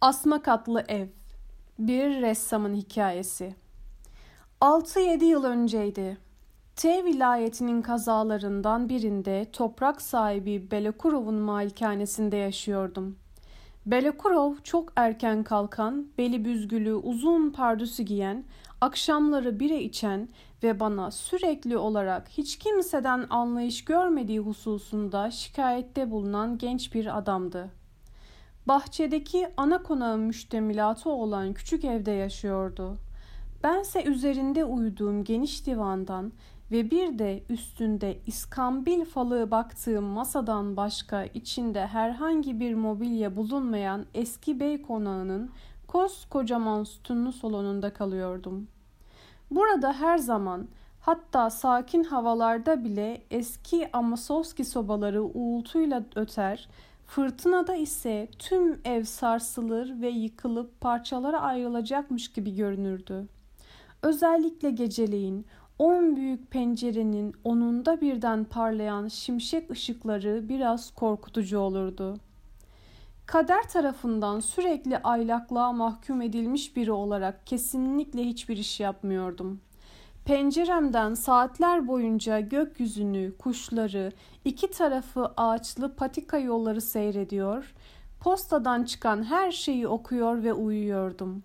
Asma katlı ev. Bir ressamın hikayesi. 6-7 yıl önceydi. T vilayetinin kazalarından birinde toprak sahibi Belekurov'un malikanesinde yaşıyordum. Belekurov çok erken kalkan, beli büzgülü, uzun pardüsü giyen, akşamları bire içen ve bana sürekli olarak hiç kimseden anlayış görmediği hususunda şikayette bulunan genç bir adamdı. Bahçedeki ana konağın müştemilatı olan küçük evde yaşıyordu. Bense üzerinde uyuduğum geniş divandan ve bir de üstünde iskambil falığı baktığım masadan başka içinde herhangi bir mobilya bulunmayan eski bey konağının koskocaman sütunlu salonunda kalıyordum. Burada her zaman hatta sakin havalarda bile eski Amasovski sobaları uğultuyla öter, fırtınada ise tüm ev sarsılır ve yıkılıp parçalara ayrılacakmış gibi görünürdü. Özellikle geceleyin on büyük pencerenin onunda birden parlayan şimşek ışıkları biraz korkutucu olurdu. Kader tarafından sürekli aylaklığa mahkum edilmiş biri olarak kesinlikle hiçbir iş yapmıyordum. Penceremden saatler boyunca gökyüzünü, kuşları, iki tarafı ağaçlı patika yolları seyrediyor, postadan çıkan her şeyi okuyor ve uyuyordum.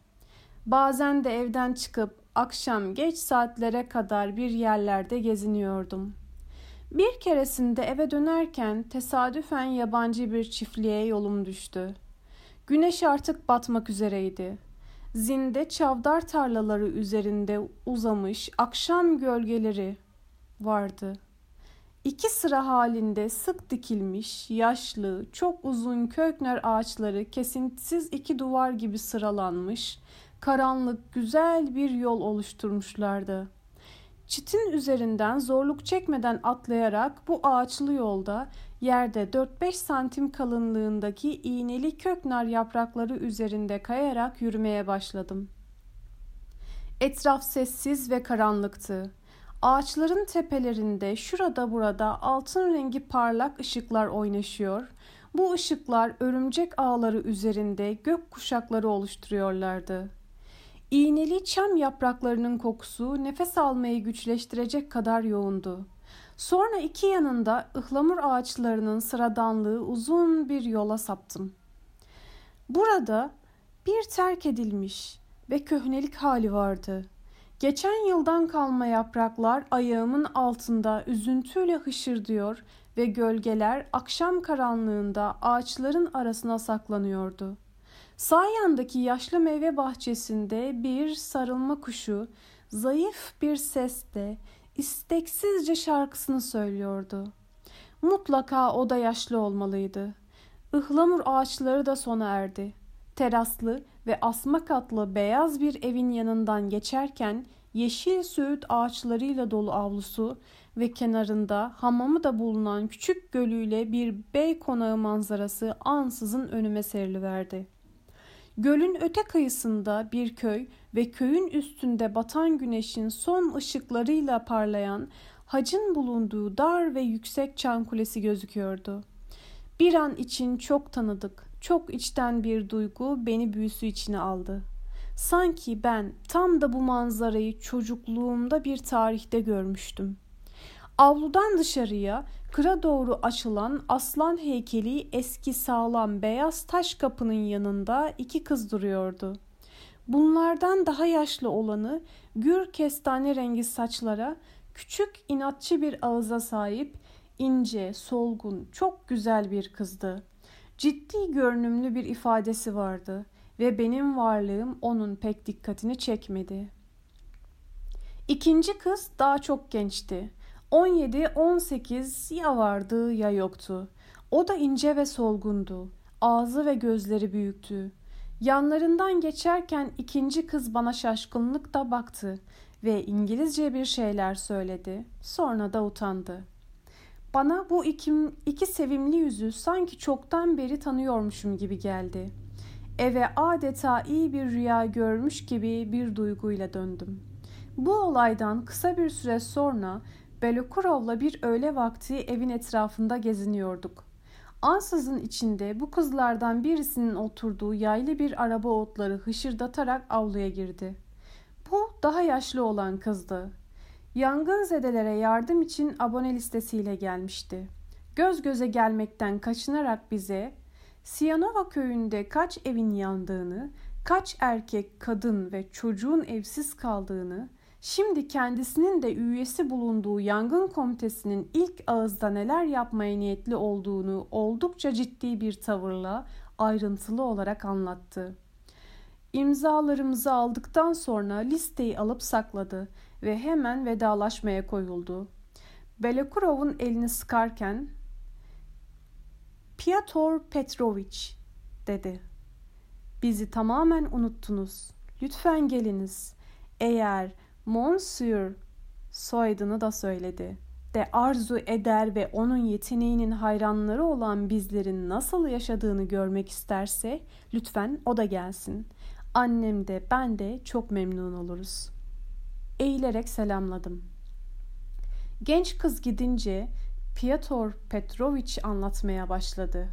Bazen de evden çıkıp akşam geç saatlere kadar bir yerlerde geziniyordum. Bir keresinde eve dönerken tesadüfen yabancı bir çiftliğe yolum düştü. Güneş artık batmak üzereydi. Zinde çavdar tarlaları üzerinde uzamış akşam gölgeleri vardı. İki sıra halinde sık dikilmiş, yaşlı, çok uzun kökner ağaçları kesintisiz iki duvar gibi sıralanmış, karanlık, güzel bir yol oluşturmuşlardı. Çitin üzerinden zorluk çekmeden atlayarak bu ağaçlı yolda yerde 4-5 santim kalınlığındaki iğneli köknar yaprakları üzerinde kayarak yürümeye başladım. Etraf sessiz ve karanlıktı. Ağaçların tepelerinde şurada burada altın rengi parlak ışıklar oynaşıyor. Bu ışıklar örümcek ağları üzerinde gök kuşakları oluşturuyorlardı. İğneli çam yapraklarının kokusu nefes almayı güçleştirecek kadar yoğundu. Sonra iki yanında ıhlamur ağaçlarının sıradanlığı uzun bir yola saptım. Burada bir terk edilmiş ve köhnelik hali vardı. Geçen yıldan kalma yapraklar ayağımın altında üzüntüyle hışırdıyor ve gölgeler akşam karanlığında ağaçların arasına saklanıyordu.'' Sağ yandaki yaşlı meyve bahçesinde bir sarılma kuşu zayıf bir sesle isteksizce şarkısını söylüyordu. Mutlaka o da yaşlı olmalıydı. Ihlamur ağaçları da sona erdi. Teraslı ve asma katlı beyaz bir evin yanından geçerken yeşil söğüt ağaçlarıyla dolu avlusu ve kenarında hamamı da bulunan küçük gölüyle bir bey konağı manzarası ansızın önüme seriliverdi.'' Gölün öte kıyısında bir köy ve köyün üstünde batan güneşin son ışıklarıyla parlayan hacın bulunduğu dar ve yüksek çan kulesi gözüküyordu. Bir an için çok tanıdık, çok içten bir duygu beni büyüsü içine aldı. Sanki ben tam da bu manzarayı çocukluğumda bir tarihte görmüştüm. Avludan dışarıya kıra doğru açılan aslan heykeli eski sağlam beyaz taş kapının yanında iki kız duruyordu. Bunlardan daha yaşlı olanı gür kestane rengi saçlara, küçük inatçı bir ağıza sahip, ince, solgun, çok güzel bir kızdı. Ciddi görünümlü bir ifadesi vardı ve benim varlığım onun pek dikkatini çekmedi. İkinci kız daha çok gençti 17-18 ya vardı ya yoktu. O da ince ve solgundu. Ağzı ve gözleri büyüktü. Yanlarından geçerken ikinci kız bana şaşkınlıkla baktı ve İngilizce bir şeyler söyledi. Sonra da utandı. Bana bu iki, iki sevimli yüzü sanki çoktan beri tanıyormuşum gibi geldi. Eve adeta iyi bir rüya görmüş gibi bir duyguyla döndüm. Bu olaydan kısa bir süre sonra Belukurov'la bir öğle vakti evin etrafında geziniyorduk. Ansızın içinde bu kızlardan birisinin oturduğu yaylı bir araba otları hışırdatarak avluya girdi. Bu daha yaşlı olan kızdı. Yangın zedelere yardım için abone listesiyle gelmişti. Göz göze gelmekten kaçınarak bize Siyanova köyünde kaç evin yandığını, kaç erkek, kadın ve çocuğun evsiz kaldığını, Şimdi kendisinin de üyesi bulunduğu yangın komitesinin ilk ağızda neler yapmaya niyetli olduğunu oldukça ciddi bir tavırla ayrıntılı olarak anlattı. İmzalarımızı aldıktan sonra listeyi alıp sakladı ve hemen vedalaşmaya koyuldu. Belekurov'un elini sıkarken Piotr Petrovich dedi. Bizi tamamen unuttunuz. Lütfen geliniz. Eğer Monsieur soyadını da söyledi. De arzu eder ve onun yeteneğinin hayranları olan bizlerin nasıl yaşadığını görmek isterse lütfen o da gelsin. Annem de ben de çok memnun oluruz. Eğilerek selamladım. Genç kız gidince Piotr Petrovich anlatmaya başladı.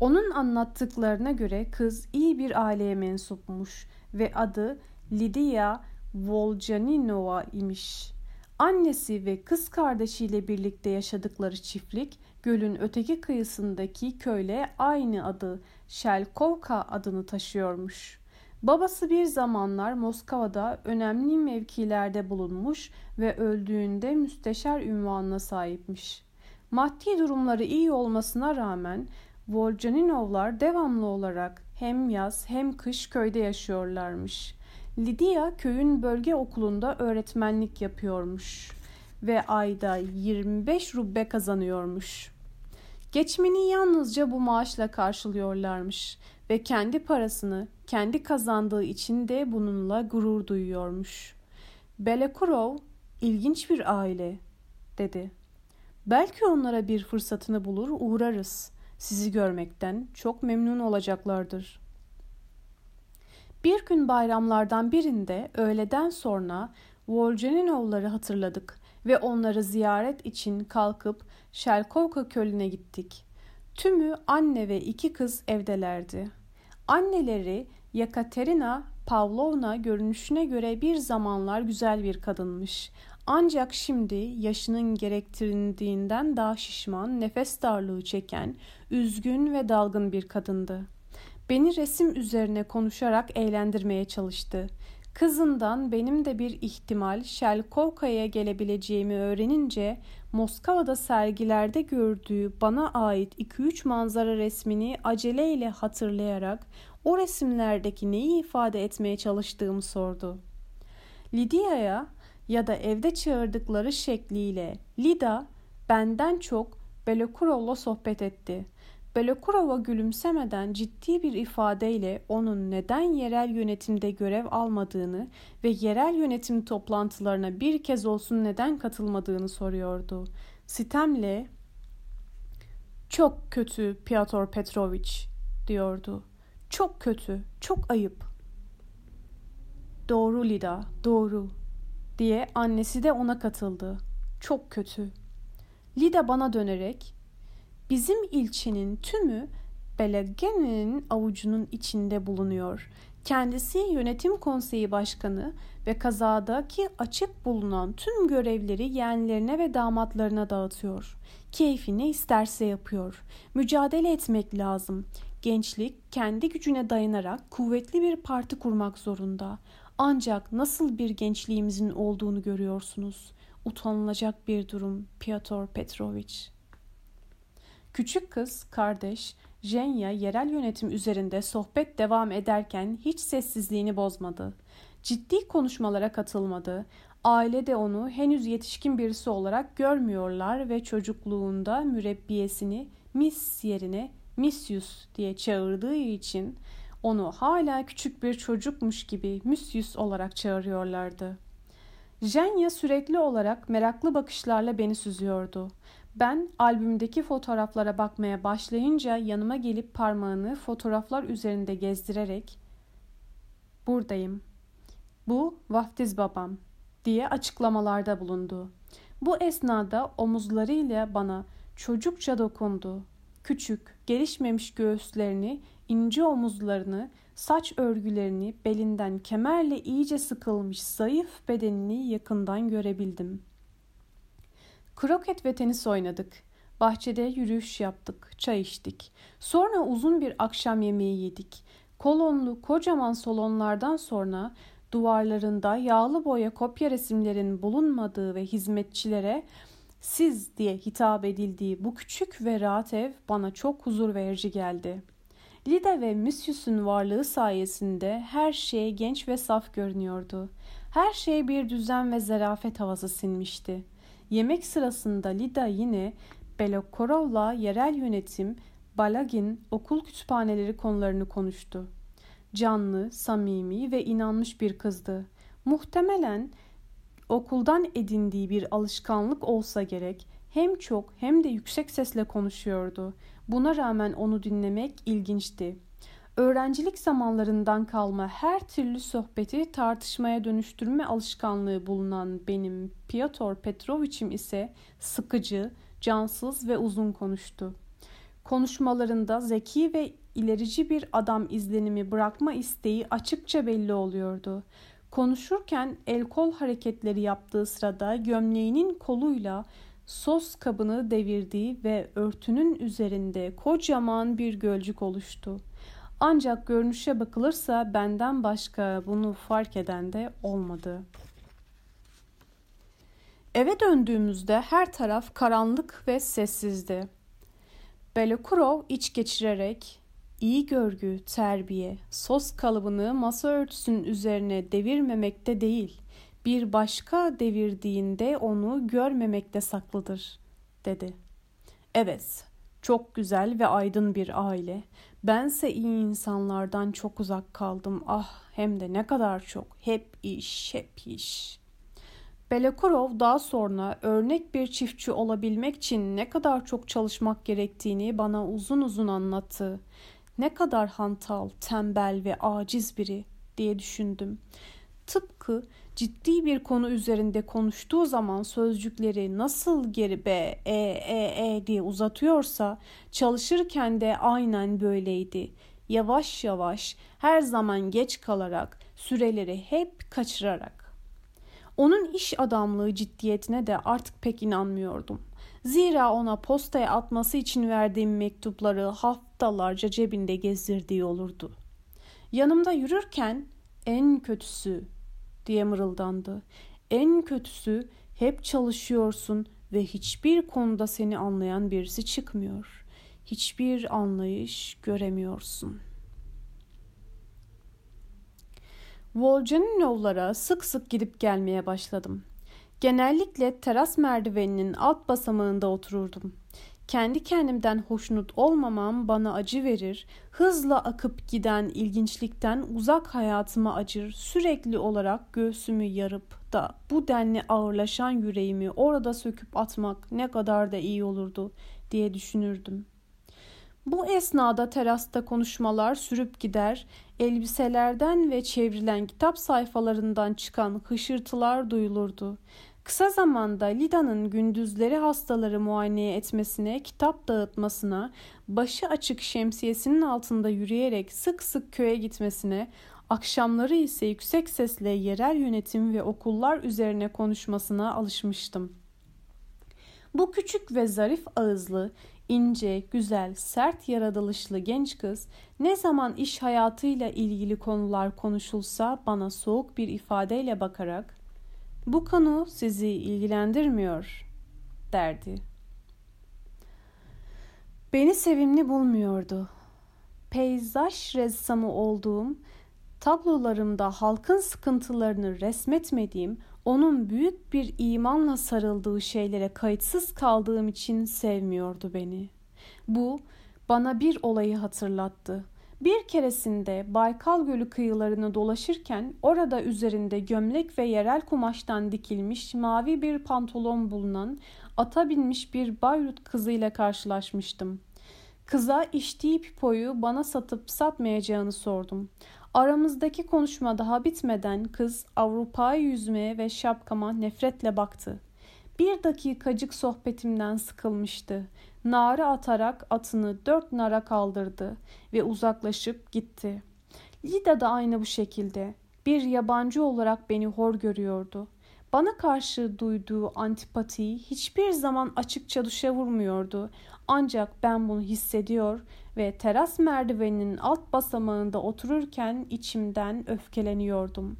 Onun anlattıklarına göre kız iyi bir aileye mensupmuş ve adı Lydia Volcaninova imiş. Annesi ve kız kardeşiyle birlikte yaşadıkları çiftlik gölün öteki kıyısındaki köyle aynı adı Şelkovka adını taşıyormuş. Babası bir zamanlar Moskova'da önemli mevkilerde bulunmuş ve öldüğünde müsteşar ünvanına sahipmiş. Maddi durumları iyi olmasına rağmen Volcaninovlar devamlı olarak hem yaz hem kış köyde yaşıyorlarmış. Lydia köyün bölge okulunda öğretmenlik yapıyormuş ve ayda 25 rubbe kazanıyormuş. Geçmeni yalnızca bu maaşla karşılıyorlarmış ve kendi parasını kendi kazandığı için de bununla gurur duyuyormuş. Belekurov ilginç bir aile dedi. Belki onlara bir fırsatını bulur uğrarız. Sizi görmekten çok memnun olacaklardır.'' Bir gün bayramlardan birinde öğleden sonra Volcaninovları hatırladık ve onları ziyaret için kalkıp Şelkovka Kölü'ne gittik. Tümü anne ve iki kız evdelerdi. Anneleri Yekaterina Pavlovna görünüşüne göre bir zamanlar güzel bir kadınmış. Ancak şimdi yaşının gerektirildiğinden daha şişman, nefes darlığı çeken, üzgün ve dalgın bir kadındı. Beni resim üzerine konuşarak eğlendirmeye çalıştı. Kızından benim de bir ihtimal Şelkovka'ya gelebileceğimi öğrenince Moskova'da sergilerde gördüğü bana ait 2-3 manzara resmini aceleyle hatırlayarak o resimlerdeki neyi ifade etmeye çalıştığımı sordu. Lidia'ya ya da evde çağırdıkları şekliyle Lida benden çok Belokurov'la sohbet etti. Belokurova gülümsemeden ciddi bir ifadeyle onun neden yerel yönetimde görev almadığını ve yerel yönetim toplantılarına bir kez olsun neden katılmadığını soruyordu. Sitemle çok kötü Piotr Petrovich diyordu. Çok kötü, çok ayıp. Doğru Lida, doğru diye annesi de ona katıldı. Çok kötü. Lida bana dönerek Bizim ilçenin tümü Belegene'nin avucunun içinde bulunuyor. Kendisi yönetim konseyi başkanı ve kazadaki açık bulunan tüm görevleri yeğenlerine ve damatlarına dağıtıyor. Keyfi ne isterse yapıyor. Mücadele etmek lazım. Gençlik kendi gücüne dayanarak kuvvetli bir parti kurmak zorunda. Ancak nasıl bir gençliğimizin olduğunu görüyorsunuz. Utanılacak bir durum Piotr Petrovich. Küçük kız, kardeş, Jenya yerel yönetim üzerinde sohbet devam ederken hiç sessizliğini bozmadı. Ciddi konuşmalara katılmadı. Aile de onu henüz yetişkin birisi olarak görmüyorlar ve çocukluğunda mürebbiyesini Miss yerine Misyus diye çağırdığı için onu hala küçük bir çocukmuş gibi Misyus olarak çağırıyorlardı. Jenya sürekli olarak meraklı bakışlarla beni süzüyordu. Ben albümdeki fotoğraflara bakmaya başlayınca yanıma gelip parmağını fotoğraflar üzerinde gezdirerek "Buradayım. Bu vaftiz babam." diye açıklamalarda bulundu. Bu esnada omuzlarıyla bana çocukça dokundu. Küçük, gelişmemiş göğüslerini, ince omuzlarını, saç örgülerini, belinden kemerle iyice sıkılmış zayıf bedenini yakından görebildim. Kroket ve tenis oynadık. Bahçede yürüyüş yaptık, çay içtik. Sonra uzun bir akşam yemeği yedik. Kolonlu kocaman salonlardan sonra duvarlarında yağlı boya kopya resimlerin bulunmadığı ve hizmetçilere siz diye hitap edildiği bu küçük ve rahat ev bana çok huzur verici geldi. Lida ve Müsyus'un varlığı sayesinde her şey genç ve saf görünüyordu. Her şey bir düzen ve zarafet havası sinmişti. Yemek sırasında Lida yine Belokorov'la yerel yönetim, Balagin, okul kütüphaneleri konularını konuştu. Canlı, samimi ve inanmış bir kızdı. Muhtemelen okuldan edindiği bir alışkanlık olsa gerek hem çok hem de yüksek sesle konuşuyordu. Buna rağmen onu dinlemek ilginçti. Öğrencilik zamanlarından kalma her türlü sohbeti tartışmaya dönüştürme alışkanlığı bulunan benim Piotr Petrovich'im ise sıkıcı, cansız ve uzun konuştu. Konuşmalarında zeki ve ilerici bir adam izlenimi bırakma isteği açıkça belli oluyordu. Konuşurken el kol hareketleri yaptığı sırada gömleğinin koluyla sos kabını devirdiği ve örtünün üzerinde kocaman bir gölcük oluştu. Ancak görünüşe bakılırsa benden başka bunu fark eden de olmadı. Eve döndüğümüzde her taraf karanlık ve sessizdi. Belokurov iç geçirerek iyi görgü, terbiye, sos kalıbını masa örtüsünün üzerine devirmemekte değil, bir başka devirdiğinde onu görmemekte saklıdır, dedi. Evet, çok güzel ve aydın bir aile. Bense iyi insanlardan çok uzak kaldım. Ah hem de ne kadar çok. Hep iş, hep iş. Belekurov daha sonra örnek bir çiftçi olabilmek için ne kadar çok çalışmak gerektiğini bana uzun uzun anlattı. Ne kadar hantal, tembel ve aciz biri diye düşündüm. Tıpkı ciddi bir konu üzerinde konuştuğu zaman sözcükleri nasıl geri be, e, e, e diye uzatıyorsa çalışırken de aynen böyleydi. Yavaş yavaş, her zaman geç kalarak, süreleri hep kaçırarak. Onun iş adamlığı ciddiyetine de artık pek inanmıyordum. Zira ona postaya atması için verdiğim mektupları haftalarca cebinde gezdirdiği olurdu. Yanımda yürürken en kötüsü diye mırıldandı. En kötüsü hep çalışıyorsun ve hiçbir konuda seni anlayan birisi çıkmıyor. Hiçbir anlayış göremiyorsun. Volcaninovlara sık sık gidip gelmeye başladım. Genellikle teras merdiveninin alt basamağında otururdum. Kendi kendimden hoşnut olmamam bana acı verir, hızla akıp giden ilginçlikten uzak hayatıma acır, sürekli olarak göğsümü yarıp da bu denli ağırlaşan yüreğimi orada söküp atmak ne kadar da iyi olurdu diye düşünürdüm. Bu esnada terasta konuşmalar sürüp gider, elbiselerden ve çevrilen kitap sayfalarından çıkan hışırtılar duyulurdu. Kısa zamanda Lida'nın gündüzleri hastaları muayene etmesine, kitap dağıtmasına, başı açık şemsiyesinin altında yürüyerek sık sık köye gitmesine, akşamları ise yüksek sesle yerel yönetim ve okullar üzerine konuşmasına alışmıştım. Bu küçük ve zarif ağızlı, ince, güzel, sert yaratılışlı genç kız ne zaman iş hayatıyla ilgili konular konuşulsa bana soğuk bir ifadeyle bakarak bu konu sizi ilgilendirmiyor derdi. Beni sevimli bulmuyordu. Peyzaj ressamı olduğum, tablolarımda halkın sıkıntılarını resmetmediğim, onun büyük bir imanla sarıldığı şeylere kayıtsız kaldığım için sevmiyordu beni. Bu bana bir olayı hatırlattı. Bir keresinde Baykal Gölü kıyılarını dolaşırken orada üzerinde gömlek ve yerel kumaştan dikilmiş mavi bir pantolon bulunan ata binmiş bir Bayrut kızıyla karşılaşmıştım. Kıza içtiği pipoyu bana satıp satmayacağını sordum. Aramızdaki konuşma daha bitmeden kız Avrupa'yı yüzmeye ve şapkama nefretle baktı. Bir dakikacık sohbetimden sıkılmıştı. Nara atarak atını dört nara kaldırdı ve uzaklaşıp gitti. Lida da aynı bu şekilde. Bir yabancı olarak beni hor görüyordu. Bana karşı duyduğu antipatiyi hiçbir zaman açıkça dışa vurmuyordu. Ancak ben bunu hissediyor ve teras merdiveninin alt basamağında otururken içimden öfkeleniyordum.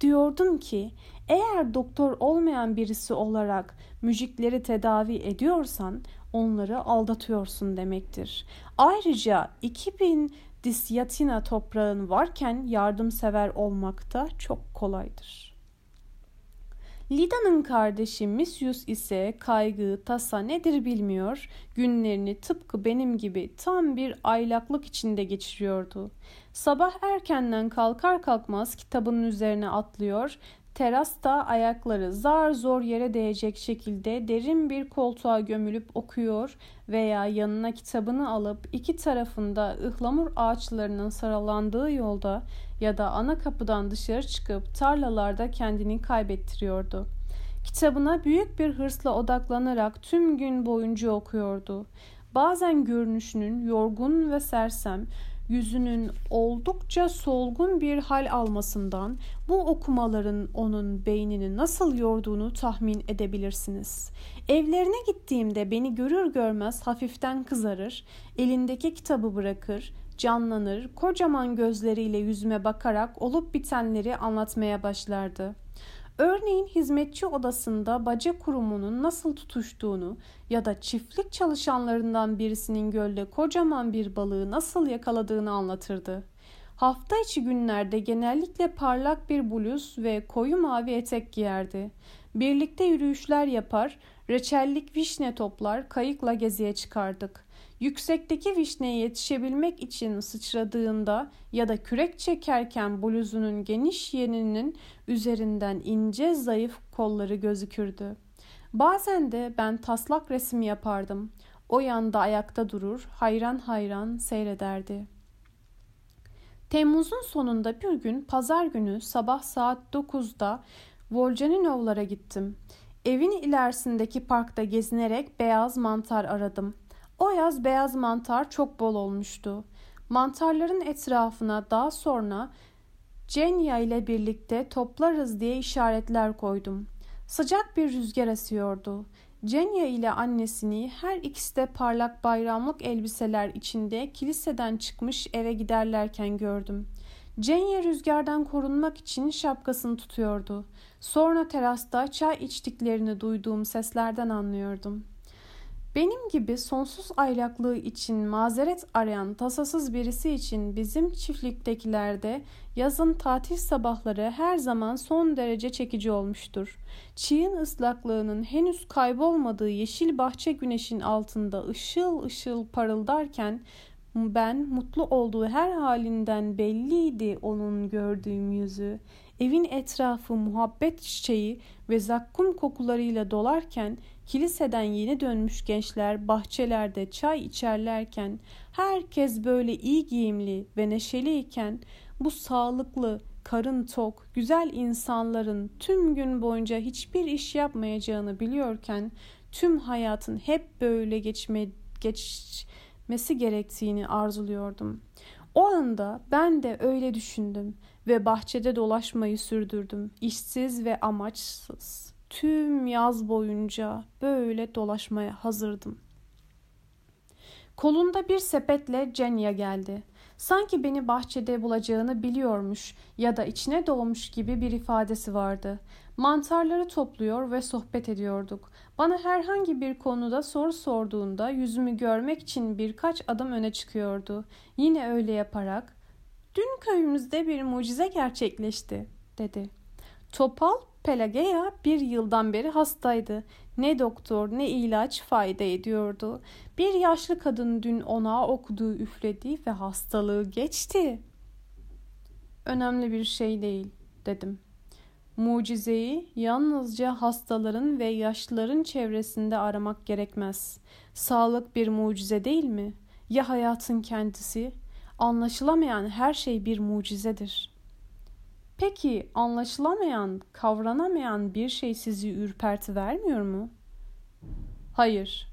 Diyordum ki eğer doktor olmayan birisi olarak müzikleri tedavi ediyorsan onları aldatıyorsun demektir. Ayrıca 2000 disyatina toprağın varken yardımsever olmak da çok kolaydır.'' Lida'nın kardeşi Misyus ise kaygı, tasa nedir bilmiyor, günlerini tıpkı benim gibi tam bir aylaklık içinde geçiriyordu. Sabah erkenden kalkar kalkmaz kitabının üzerine atlıyor, terasta ayakları zar zor yere değecek şekilde derin bir koltuğa gömülüp okuyor veya yanına kitabını alıp iki tarafında ıhlamur ağaçlarının saralandığı yolda ya da ana kapıdan dışarı çıkıp tarlalarda kendini kaybettiriyordu. Kitabına büyük bir hırsla odaklanarak tüm gün boyunca okuyordu. Bazen görünüşünün yorgun ve sersem, yüzünün oldukça solgun bir hal almasından bu okumaların onun beynini nasıl yorduğunu tahmin edebilirsiniz. Evlerine gittiğimde beni görür görmez hafiften kızarır, elindeki kitabı bırakır, canlanır, kocaman gözleriyle yüzüme bakarak olup bitenleri anlatmaya başlardı. Örneğin hizmetçi odasında baca kurumunun nasıl tutuştuğunu ya da çiftlik çalışanlarından birisinin gölde kocaman bir balığı nasıl yakaladığını anlatırdı. Hafta içi günlerde genellikle parlak bir bluz ve koyu mavi etek giyerdi. Birlikte yürüyüşler yapar, reçellik vişne toplar, kayıkla geziye çıkardık. Yüksekteki vişneye yetişebilmek için sıçradığında ya da kürek çekerken bluzunun geniş yeninin üzerinden ince zayıf kolları gözükürdü. Bazen de ben taslak resim yapardım. O yanda ayakta durur, hayran hayran seyrederdi. Temmuz'un sonunda bir gün pazar günü sabah saat 9'da Volcaninovlara gittim. Evin ilerisindeki parkta gezinerek beyaz mantar aradım. O yaz beyaz mantar çok bol olmuştu. Mantarların etrafına daha sonra Cenya ile birlikte toplarız diye işaretler koydum. Sıcak bir rüzgar esiyordu. Cenya ile annesini her ikisi de parlak bayramlık elbiseler içinde kiliseden çıkmış eve giderlerken gördüm. Cenya rüzgardan korunmak için şapkasını tutuyordu. Sonra terasta çay içtiklerini duyduğum seslerden anlıyordum. Benim gibi sonsuz aylaklığı için mazeret arayan tasasız birisi için bizim çiftliktekilerde yazın tatil sabahları her zaman son derece çekici olmuştur. Çiğin ıslaklığının henüz kaybolmadığı yeşil bahçe güneşin altında ışıl ışıl parıldarken ben mutlu olduğu her halinden belliydi onun gördüğüm yüzü. Evin etrafı muhabbet çiçeği ve zakkum kokularıyla dolarken kiliseden yeni dönmüş gençler bahçelerde çay içerlerken herkes böyle iyi giyimli ve neşeliyken bu sağlıklı, karın tok, güzel insanların tüm gün boyunca hiçbir iş yapmayacağını biliyorken tüm hayatın hep böyle geçme, geçmesi gerektiğini arzuluyordum. O anda ben de öyle düşündüm ve bahçede dolaşmayı sürdürdüm. İşsiz ve amaçsız. Tüm yaz boyunca böyle dolaşmaya hazırdım. Kolunda bir sepetle Cenya geldi. Sanki beni bahçede bulacağını biliyormuş ya da içine doğmuş gibi bir ifadesi vardı. Mantarları topluyor ve sohbet ediyorduk. Bana herhangi bir konuda soru sorduğunda yüzümü görmek için birkaç adım öne çıkıyordu. Yine öyle yaparak "Dün köyümüzde bir mucize gerçekleşti." dedi. Topal Pelageya bir yıldan beri hastaydı. Ne doktor ne ilaç fayda ediyordu. Bir yaşlı kadın dün ona okuduğu üfledi ve hastalığı geçti. Önemli bir şey değil dedim. Mucizeyi yalnızca hastaların ve yaşlıların çevresinde aramak gerekmez. Sağlık bir mucize değil mi? Ya hayatın kendisi? Anlaşılamayan her şey bir mucizedir. Peki anlaşılamayan, kavranamayan bir şey sizi ürperti vermiyor mu? Hayır,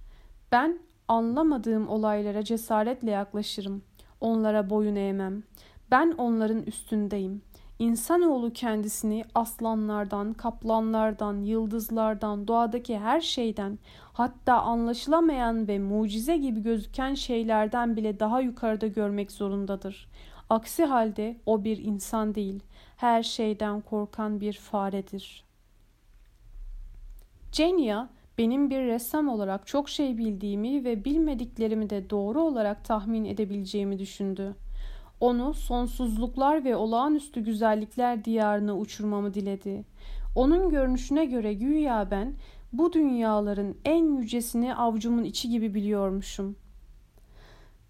ben anlamadığım olaylara cesaretle yaklaşırım. Onlara boyun eğmem. Ben onların üstündeyim. İnsanoğlu kendisini aslanlardan, kaplanlardan, yıldızlardan, doğadaki her şeyden, hatta anlaşılamayan ve mucize gibi gözüken şeylerden bile daha yukarıda görmek zorundadır. Aksi halde o bir insan değil, her şeyden korkan bir faredir. Cenya, benim bir ressam olarak çok şey bildiğimi ve bilmediklerimi de doğru olarak tahmin edebileceğimi düşündü. Onu sonsuzluklar ve olağanüstü güzellikler diyarına uçurmamı diledi. Onun görünüşüne göre güya ben bu dünyaların en yücesini avcumun içi gibi biliyormuşum.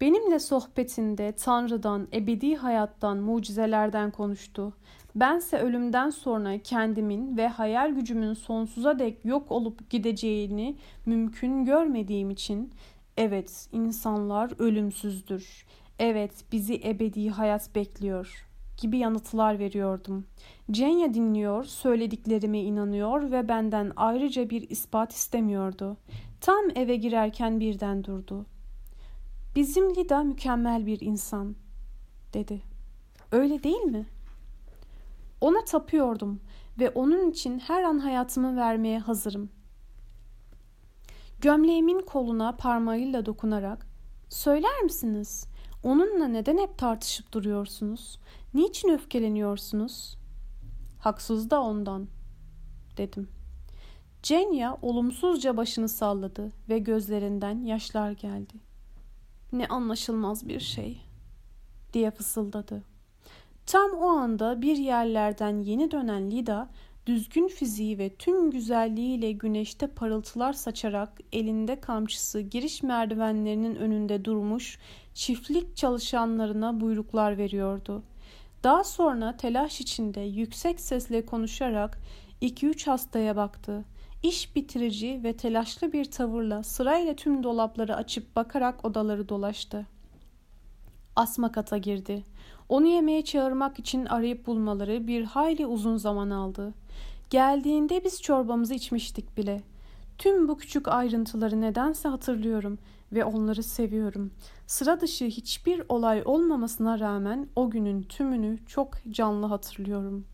Benimle sohbetinde Tanrı'dan, ebedi hayattan, mucizelerden konuştu. Bense ölümden sonra kendimin ve hayal gücümün sonsuza dek yok olup gideceğini mümkün görmediğim için evet insanlar ölümsüzdür. Evet bizi ebedi hayat bekliyor gibi yanıtlar veriyordum. Cenya dinliyor, söylediklerime inanıyor ve benden ayrıca bir ispat istemiyordu. Tam eve girerken birden durdu. Bizim Lida mükemmel bir insan, dedi. Öyle değil mi?'' Ona tapıyordum ve onun için her an hayatımı vermeye hazırım. Gömleğimin koluna parmağıyla dokunarak "Söyler misiniz? Onunla neden hep tartışıp duruyorsunuz? Niçin öfkeleniyorsunuz?" "Haksız da ondan." dedim. Cenya olumsuzca başını salladı ve gözlerinden yaşlar geldi. Ne anlaşılmaz bir şey diye fısıldadı. Tam o anda bir yerlerden yeni dönen Lida düzgün fiziği ve tüm güzelliğiyle güneşte parıltılar saçarak elinde kamçısı giriş merdivenlerinin önünde durmuş çiftlik çalışanlarına buyruklar veriyordu. Daha sonra telaş içinde yüksek sesle konuşarak iki üç hastaya baktı. İş bitirici ve telaşlı bir tavırla sırayla tüm dolapları açıp bakarak odaları dolaştı. Asma kata girdi. Onu yemeğe çağırmak için arayıp bulmaları bir hayli uzun zaman aldı. Geldiğinde biz çorbamızı içmiştik bile. Tüm bu küçük ayrıntıları nedense hatırlıyorum ve onları seviyorum. Sıra dışı hiçbir olay olmamasına rağmen o günün tümünü çok canlı hatırlıyorum.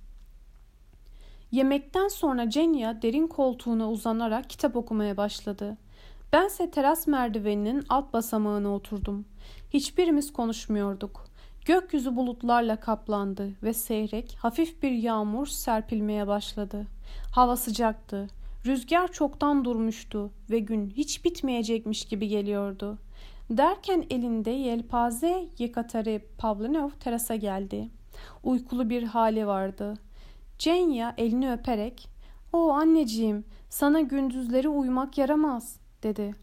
Yemekten sonra Cenya derin koltuğuna uzanarak kitap okumaya başladı. Bense teras merdiveninin alt basamağına oturdum. Hiçbirimiz konuşmuyorduk. Gökyüzü bulutlarla kaplandı ve seyrek, hafif bir yağmur serpilmeye başladı. Hava sıcaktı. Rüzgar çoktan durmuştu ve gün hiç bitmeyecekmiş gibi geliyordu. Derken elinde yelpaze Yekateri Pavlinov terasa geldi. Uykulu bir hali vardı. Cenya elini öperek ''O anneciğim sana gündüzleri uyumak yaramaz.'' dedi.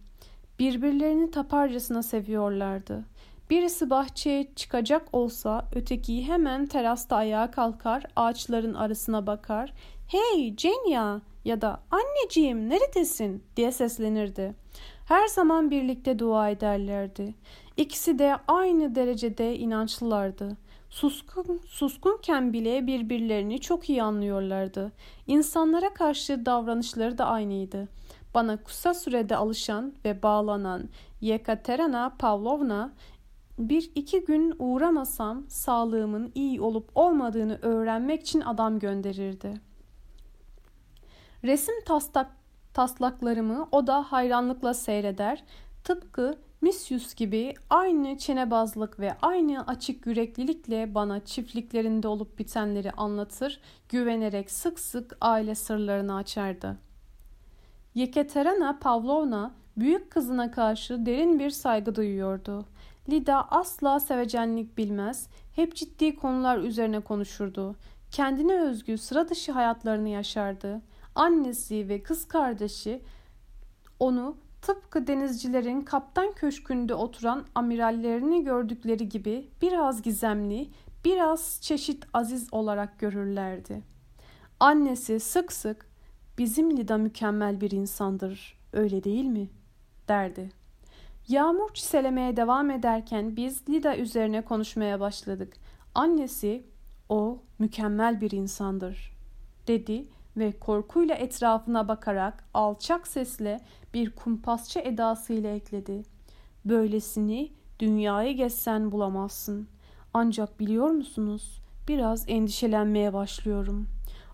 Birbirlerini taparcasına seviyorlardı. Birisi bahçeye çıkacak olsa öteki hemen terasta ayağa kalkar, ağaçların arasına bakar. Hey Cenya ya da anneciğim neredesin diye seslenirdi. Her zaman birlikte dua ederlerdi. İkisi de aynı derecede inançlılardı. Suskun, suskunken bile birbirlerini çok iyi anlıyorlardı. İnsanlara karşı davranışları da aynıydı. Bana kısa sürede alışan ve bağlanan Yekaterina Pavlovna bir iki gün uğramasam sağlığımın iyi olup olmadığını öğrenmek için adam gönderirdi. Resim taslak, taslaklarımı o da hayranlıkla seyreder. Tıpkı Misyus gibi aynı çenebazlık ve aynı açık yüreklilikle bana çiftliklerinde olup bitenleri anlatır, güvenerek sık sık aile sırlarını açardı. Yekaterina Pavlovna büyük kızına karşı derin bir saygı duyuyordu. Lida asla sevecenlik bilmez, hep ciddi konular üzerine konuşurdu. Kendine özgü sıra dışı hayatlarını yaşardı. Annesi ve kız kardeşi onu tıpkı denizcilerin kaptan köşkünde oturan amirallerini gördükleri gibi biraz gizemli, biraz çeşit aziz olarak görürlerdi. Annesi sık sık bizim Lida mükemmel bir insandır, öyle değil mi? derdi. Yağmur çiselemeye devam ederken biz Lida üzerine konuşmaya başladık. Annesi o mükemmel bir insandır dedi ve korkuyla etrafına bakarak alçak sesle bir kumpasçı edasıyla ekledi. Böylesini dünyayı gezsen bulamazsın. Ancak biliyor musunuz? Biraz endişelenmeye başlıyorum.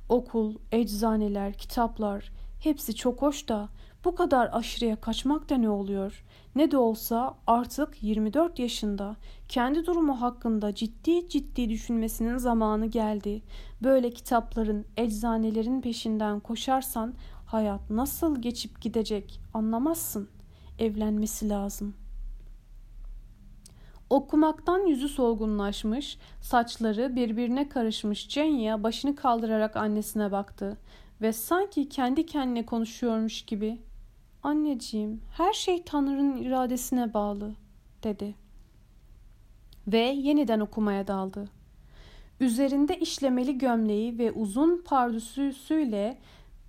Okul, eczaneler, kitaplar hepsi çok hoş da bu kadar aşırıya kaçmak da ne oluyor? Ne de olsa artık 24 yaşında. Kendi durumu hakkında ciddi ciddi düşünmesinin zamanı geldi. Böyle kitapların, eczanelerin peşinden koşarsan hayat nasıl geçip gidecek anlamazsın. Evlenmesi lazım. Okumaktan yüzü solgunlaşmış, saçları birbirine karışmış Cenya başını kaldırarak annesine baktı ve sanki kendi kendine konuşuyormuş gibi Anneciğim, her şey Tanrı'nın iradesine bağlı, dedi. Ve yeniden okumaya daldı. Üzerinde işlemeli gömleği ve uzun pardüsüsüyle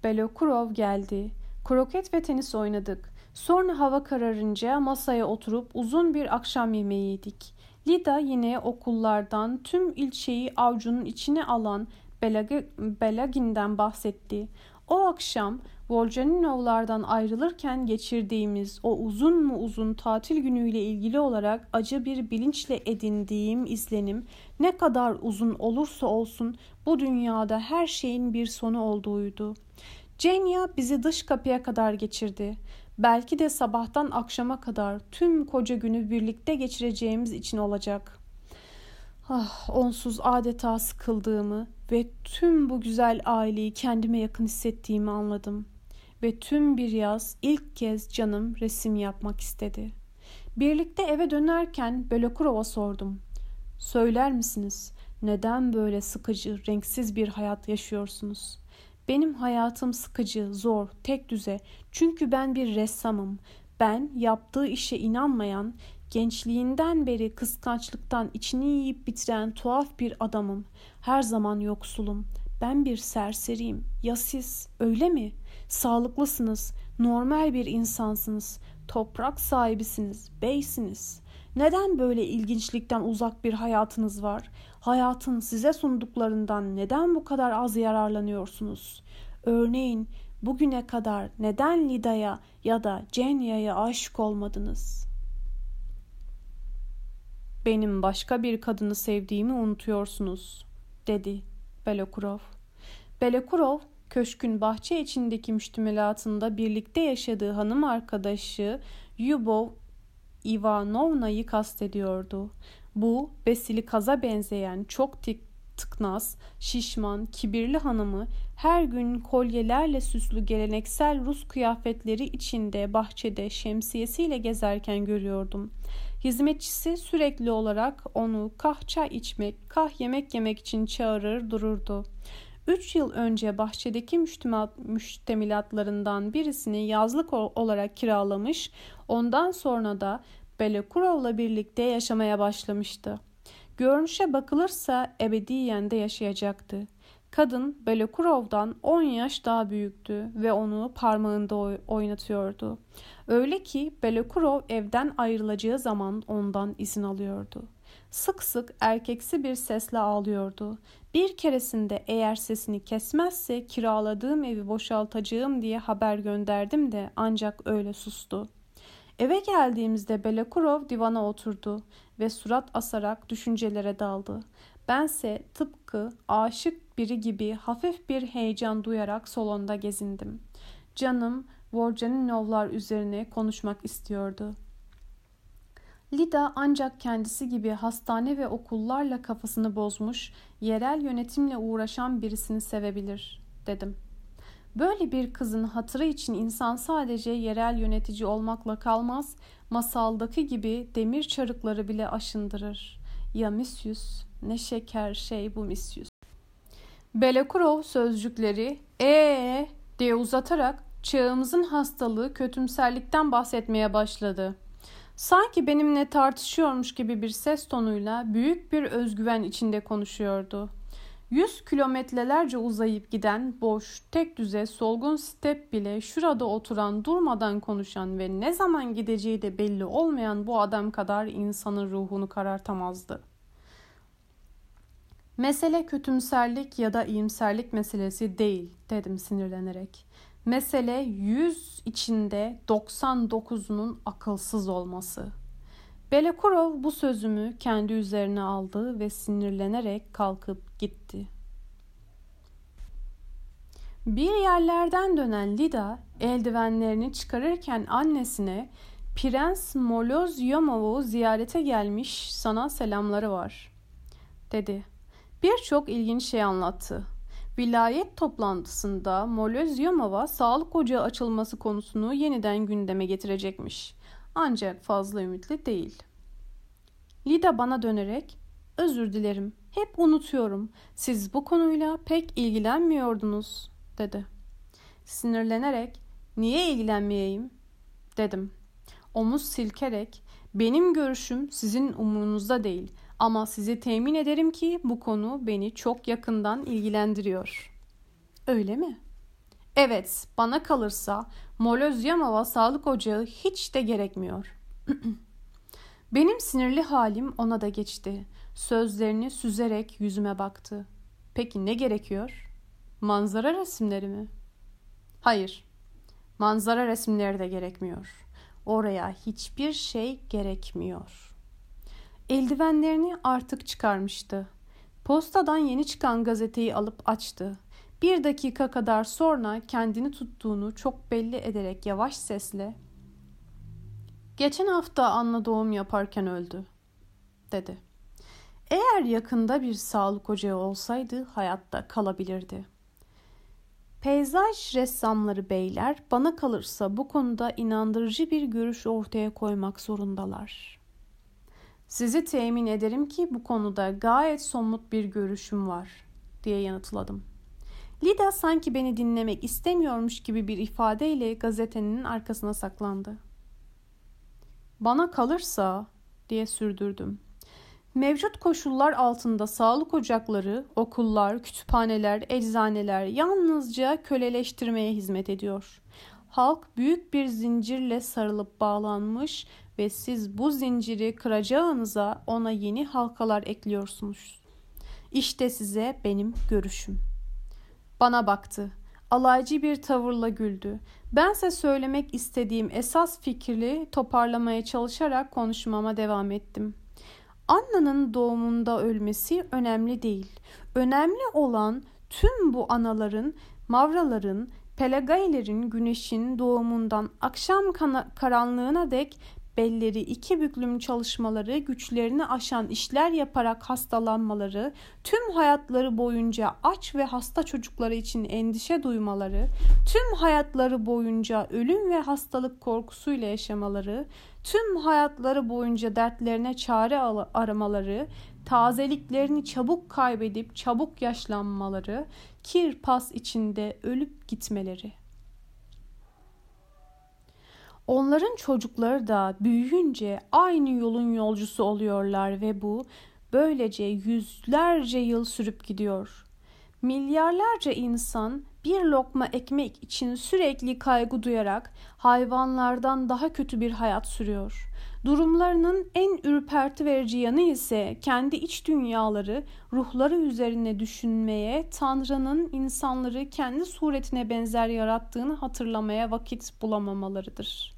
Belokurov geldi. Kroket ve tenis oynadık. Sonra hava kararınca masaya oturup uzun bir akşam yemeği yedik. Lida yine okullardan tüm ilçeyi avcunun içine alan Belagin'den bahsetti. O akşam Volcaninovlardan ayrılırken geçirdiğimiz o uzun mu uzun tatil günüyle ilgili olarak acı bir bilinçle edindiğim izlenim ne kadar uzun olursa olsun bu dünyada her şeyin bir sonu olduğuydu. Cenya bizi dış kapıya kadar geçirdi. Belki de sabahtan akşama kadar tüm koca günü birlikte geçireceğimiz için olacak. Ah, onsuz adeta sıkıldığımı ve tüm bu güzel aileyi kendime yakın hissettiğimi anladım.'' ve tüm bir yaz ilk kez canım resim yapmak istedi. Birlikte eve dönerken Belokurov'a sordum. Söyler misiniz neden böyle sıkıcı, renksiz bir hayat yaşıyorsunuz? Benim hayatım sıkıcı, zor, tek düze. Çünkü ben bir ressamım. Ben yaptığı işe inanmayan, gençliğinden beri kıskançlıktan içini yiyip bitiren tuhaf bir adamım. Her zaman yoksulum. Ben bir serseriyim. Ya siz öyle mi? Sağlıklısınız, normal bir insansınız, toprak sahibisiniz, beysiniz. Neden böyle ilginçlikten uzak bir hayatınız var? Hayatın size sunduklarından neden bu kadar az yararlanıyorsunuz? Örneğin bugüne kadar neden Lida'ya ya da Cenya'ya aşık olmadınız? Benim başka bir kadını sevdiğimi unutuyorsunuz, dedi Belokurov. Belokurov köşkün bahçe içindeki müştemilatında birlikte yaşadığı hanım arkadaşı Yubov Ivanovna'yı kastediyordu. Bu besili kaza benzeyen çok tik tıknaz, şişman, kibirli hanımı her gün kolyelerle süslü geleneksel Rus kıyafetleri içinde bahçede şemsiyesiyle gezerken görüyordum. Hizmetçisi sürekli olarak onu kah çay içmek, kah yemek yemek için çağırır dururdu. Üç yıl önce bahçedeki müştemilatlarından birisini yazlık olarak kiralamış, ondan sonra da Belekurov'la birlikte yaşamaya başlamıştı. Görünüşe bakılırsa ebediyen de yaşayacaktı. Kadın Belekurov'dan 10 yaş daha büyüktü ve onu parmağında oynatıyordu. Öyle ki Belokurov evden ayrılacağı zaman ondan izin alıyordu. Sık sık erkeksi bir sesle ağlıyordu. Bir keresinde eğer sesini kesmezse kiraladığım evi boşaltacağım diye haber gönderdim de ancak öyle sustu. Eve geldiğimizde Belakurov divana oturdu ve surat asarak düşüncelere daldı. Bense tıpkı aşık biri gibi hafif bir heyecan duyarak salonda gezindim. Canım Vorjaninovlar üzerine konuşmak istiyordu. Lida ancak kendisi gibi hastane ve okullarla kafasını bozmuş, yerel yönetimle uğraşan birisini sevebilir, dedim. Böyle bir kızın hatırı için insan sadece yerel yönetici olmakla kalmaz, masaldaki gibi demir çarıkları bile aşındırır. Ya misyus, ne şeker şey bu misyus. Belekurov sözcükleri ee diye uzatarak çağımızın hastalığı kötümserlikten bahsetmeye başladı. Sanki benimle tartışıyormuş gibi bir ses tonuyla büyük bir özgüven içinde konuşuyordu. Yüz kilometrelerce uzayıp giden boş, tek düze, solgun step bile şurada oturan, durmadan konuşan ve ne zaman gideceği de belli olmayan bu adam kadar insanın ruhunu karartamazdı. Mesele kötümserlik ya da iyimserlik meselesi değil dedim sinirlenerek. Mesele 100 içinde 99'unun akılsız olması. Belekurov bu sözümü kendi üzerine aldı ve sinirlenerek kalkıp gitti. Bir yerlerden dönen Lida eldivenlerini çıkarırken annesine Prens Moloz Yomov'u ziyarete gelmiş sana selamları var dedi. Birçok ilginç şey anlattı. Vilayet toplantısında Molözyomova sağlık ocağı açılması konusunu yeniden gündeme getirecekmiş. Ancak fazla ümitli değil. Lida bana dönerek özür dilerim hep unutuyorum siz bu konuyla pek ilgilenmiyordunuz dedi. Sinirlenerek niye ilgilenmeyeyim dedim. Omuz silkerek benim görüşüm sizin umurunuzda değil ama sizi temin ederim ki bu konu beni çok yakından ilgilendiriyor. Öyle mi? Evet, bana kalırsa Molozyamova Sağlık Ocağı hiç de gerekmiyor. Benim sinirli halim ona da geçti. Sözlerini süzerek yüzüme baktı. Peki ne gerekiyor? Manzara resimleri mi? Hayır. Manzara resimleri de gerekmiyor. Oraya hiçbir şey gerekmiyor. Eldivenlerini artık çıkarmıştı. Postadan yeni çıkan gazeteyi alıp açtı. Bir dakika kadar sonra kendini tuttuğunu çok belli ederek yavaş sesle ''Geçen hafta Anna doğum yaparken öldü.'' dedi. Eğer yakında bir sağlık ocağı olsaydı hayatta kalabilirdi. Peyzaj ressamları beyler bana kalırsa bu konuda inandırıcı bir görüş ortaya koymak zorundalar. Sizi temin ederim ki bu konuda gayet somut bir görüşüm var diye yanıtladım. Lida sanki beni dinlemek istemiyormuş gibi bir ifadeyle gazetenin arkasına saklandı. Bana kalırsa diye sürdürdüm. Mevcut koşullar altında sağlık ocakları, okullar, kütüphaneler, eczaneler yalnızca köleleştirmeye hizmet ediyor. Halk büyük bir zincirle sarılıp bağlanmış ve siz bu zinciri kıracağınıza ona yeni halkalar ekliyorsunuz. İşte size benim görüşüm. Bana baktı. Alaycı bir tavırla güldü. Bense söylemek istediğim esas fikri toparlamaya çalışarak konuşmama devam ettim. Anna'nın doğumunda ölmesi önemli değil. Önemli olan tüm bu anaların, mavraların, pelagaylerin güneşin doğumundan akşam karanlığına dek belleri iki büklüm çalışmaları, güçlerini aşan işler yaparak hastalanmaları, tüm hayatları boyunca aç ve hasta çocukları için endişe duymaları, tüm hayatları boyunca ölüm ve hastalık korkusuyla yaşamaları, tüm hayatları boyunca dertlerine çare aramaları, tazeliklerini çabuk kaybedip çabuk yaşlanmaları, kir pas içinde ölüp gitmeleri. Onların çocukları da büyüyünce aynı yolun yolcusu oluyorlar ve bu böylece yüzlerce yıl sürüp gidiyor. Milyarlarca insan bir lokma ekmek için sürekli kaygı duyarak hayvanlardan daha kötü bir hayat sürüyor. Durumlarının en ürperti verici yanı ise kendi iç dünyaları, ruhları üzerine düşünmeye, Tanrı'nın insanları kendi suretine benzer yarattığını hatırlamaya vakit bulamamalarıdır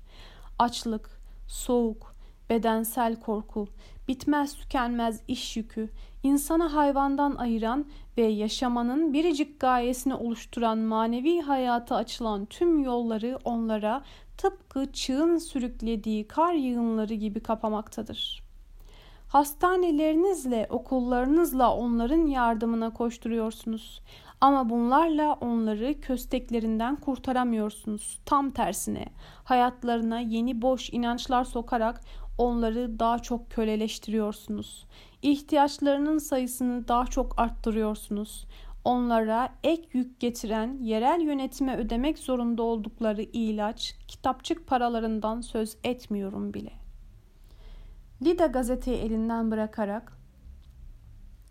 açlık, soğuk, bedensel korku, bitmez tükenmez iş yükü, insana hayvandan ayıran ve yaşamanın biricik gayesini oluşturan manevi hayata açılan tüm yolları onlara tıpkı çığın sürüklediği kar yığınları gibi kapamaktadır. Hastanelerinizle, okullarınızla onların yardımına koşturuyorsunuz. Ama bunlarla onları kösteklerinden kurtaramıyorsunuz. Tam tersine hayatlarına yeni boş inançlar sokarak onları daha çok köleleştiriyorsunuz. İhtiyaçlarının sayısını daha çok arttırıyorsunuz. Onlara ek yük getiren yerel yönetime ödemek zorunda oldukları ilaç, kitapçık paralarından söz etmiyorum bile. Lida gazeteyi elinden bırakarak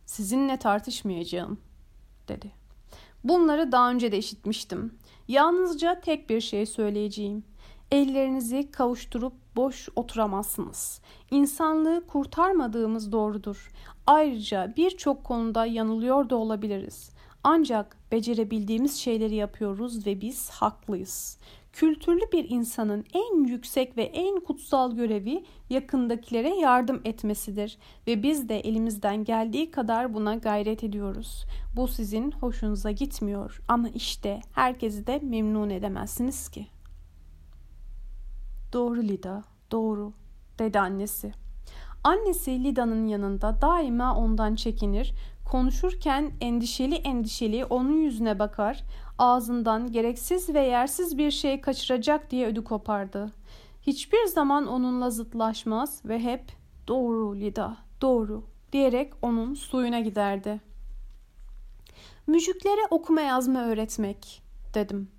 sizinle tartışmayacağım dedi. Bunları daha önce de işitmiştim. Yalnızca tek bir şey söyleyeceğim. Ellerinizi kavuşturup boş oturamazsınız. İnsanlığı kurtarmadığımız doğrudur. Ayrıca birçok konuda yanılıyor da olabiliriz. Ancak becerebildiğimiz şeyleri yapıyoruz ve biz haklıyız. Kültürlü bir insanın en yüksek ve en kutsal görevi yakındakilere yardım etmesidir ve biz de elimizden geldiği kadar buna gayret ediyoruz. Bu sizin hoşunuza gitmiyor ama işte herkesi de memnun edemezsiniz ki. Doğru Lida, doğru dedi annesi. Annesi Lida'nın yanında daima ondan çekinir, konuşurken endişeli endişeli onun yüzüne bakar, ağzından gereksiz ve yersiz bir şey kaçıracak diye ödü kopardı. Hiçbir zaman onunla zıtlaşmaz ve hep doğru Lida, doğru diyerek onun suyuna giderdi. Müziklere okuma yazma öğretmek dedim.